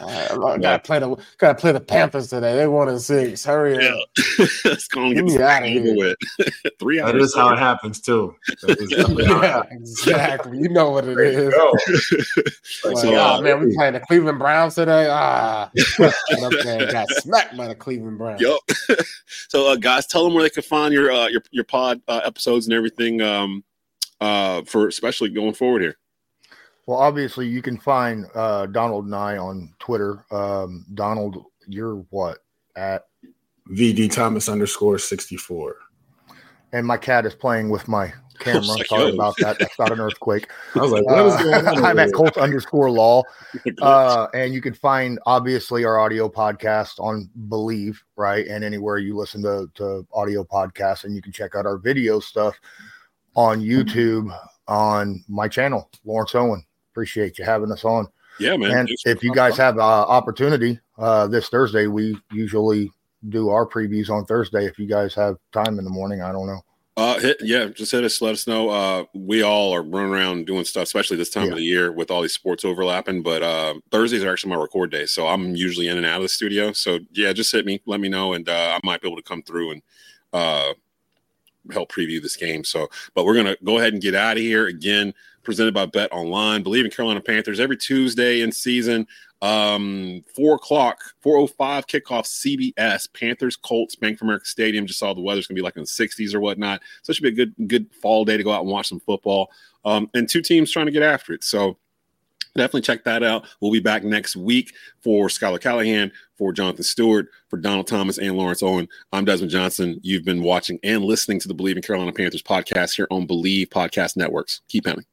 I gotta play the gotta play the Panthers today. They one and six. Hurry up! it's going to Get get me this outta thing over here. with. Three That hours. is how it happens too. That is definitely how it yeah, happens. exactly. You know what it There you is. go. Like, So, oh uh, man, we playing the Cleveland Browns today. Ah, and up there and got smacked by the Cleveland Browns. Yup. so, uh, guys, tell them where they can find your uh, your your pod uh, episodes and everything. Um, uh, for especially going forward here. Well, obviously, you can find uh, Donald and I on Twitter. Um, Donald, you're what? At VD Thomas underscore 64. and my cat is playing with my camera. like, Sorry yo. about that. That's not an earthquake. I was like, what is going on? Uh, I'm over at there? Colt underscore law. Uh, and you can find obviously our audio podcast on Bleav, right? And anywhere you listen to, to audio podcasts, and you can check out our video stuff on YouTube on my channel, Lawrence Owen. Appreciate you having us on. yeah, man. and Thanks if you guys on. have uh, opportunity uh, this Thursday, we usually do our previews on Thursday. If you guys have time in the morning, I don't know. Uh, hit, yeah, just hit us. Let us know. Uh, we all are running around doing stuff, especially this time Yeah. of the year with all these sports overlapping. But uh, Thursdays are actually my record day, so I'm usually in and out of the studio. So yeah, just hit me, let me know, and uh, I might be able to come through and uh, help preview this game. So, but we're gonna go ahead and get out of here again. Presented by Bet Online. Bleav in Carolina Panthers every Tuesday in season. Um, four o'clock, four o five kickoff. CBS Panthers Colts Bank of America Stadium. Just saw the weather's gonna be like in the sixties or whatnot. So it should be a good good fall day to go out and watch some football. Um, and two teams trying to get after it. So definitely check that out. We'll be back next week for Schuyler Callihan, for Jonathan Stewart, for Donald Thomas, and Lawrence Owen. I'm Desmond Johnson. You've been watching and listening to the Bleav in Carolina Panthers podcast here on Bleav Podcast Networks. Keep pounding.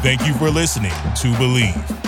Thank you for listening to Bleav.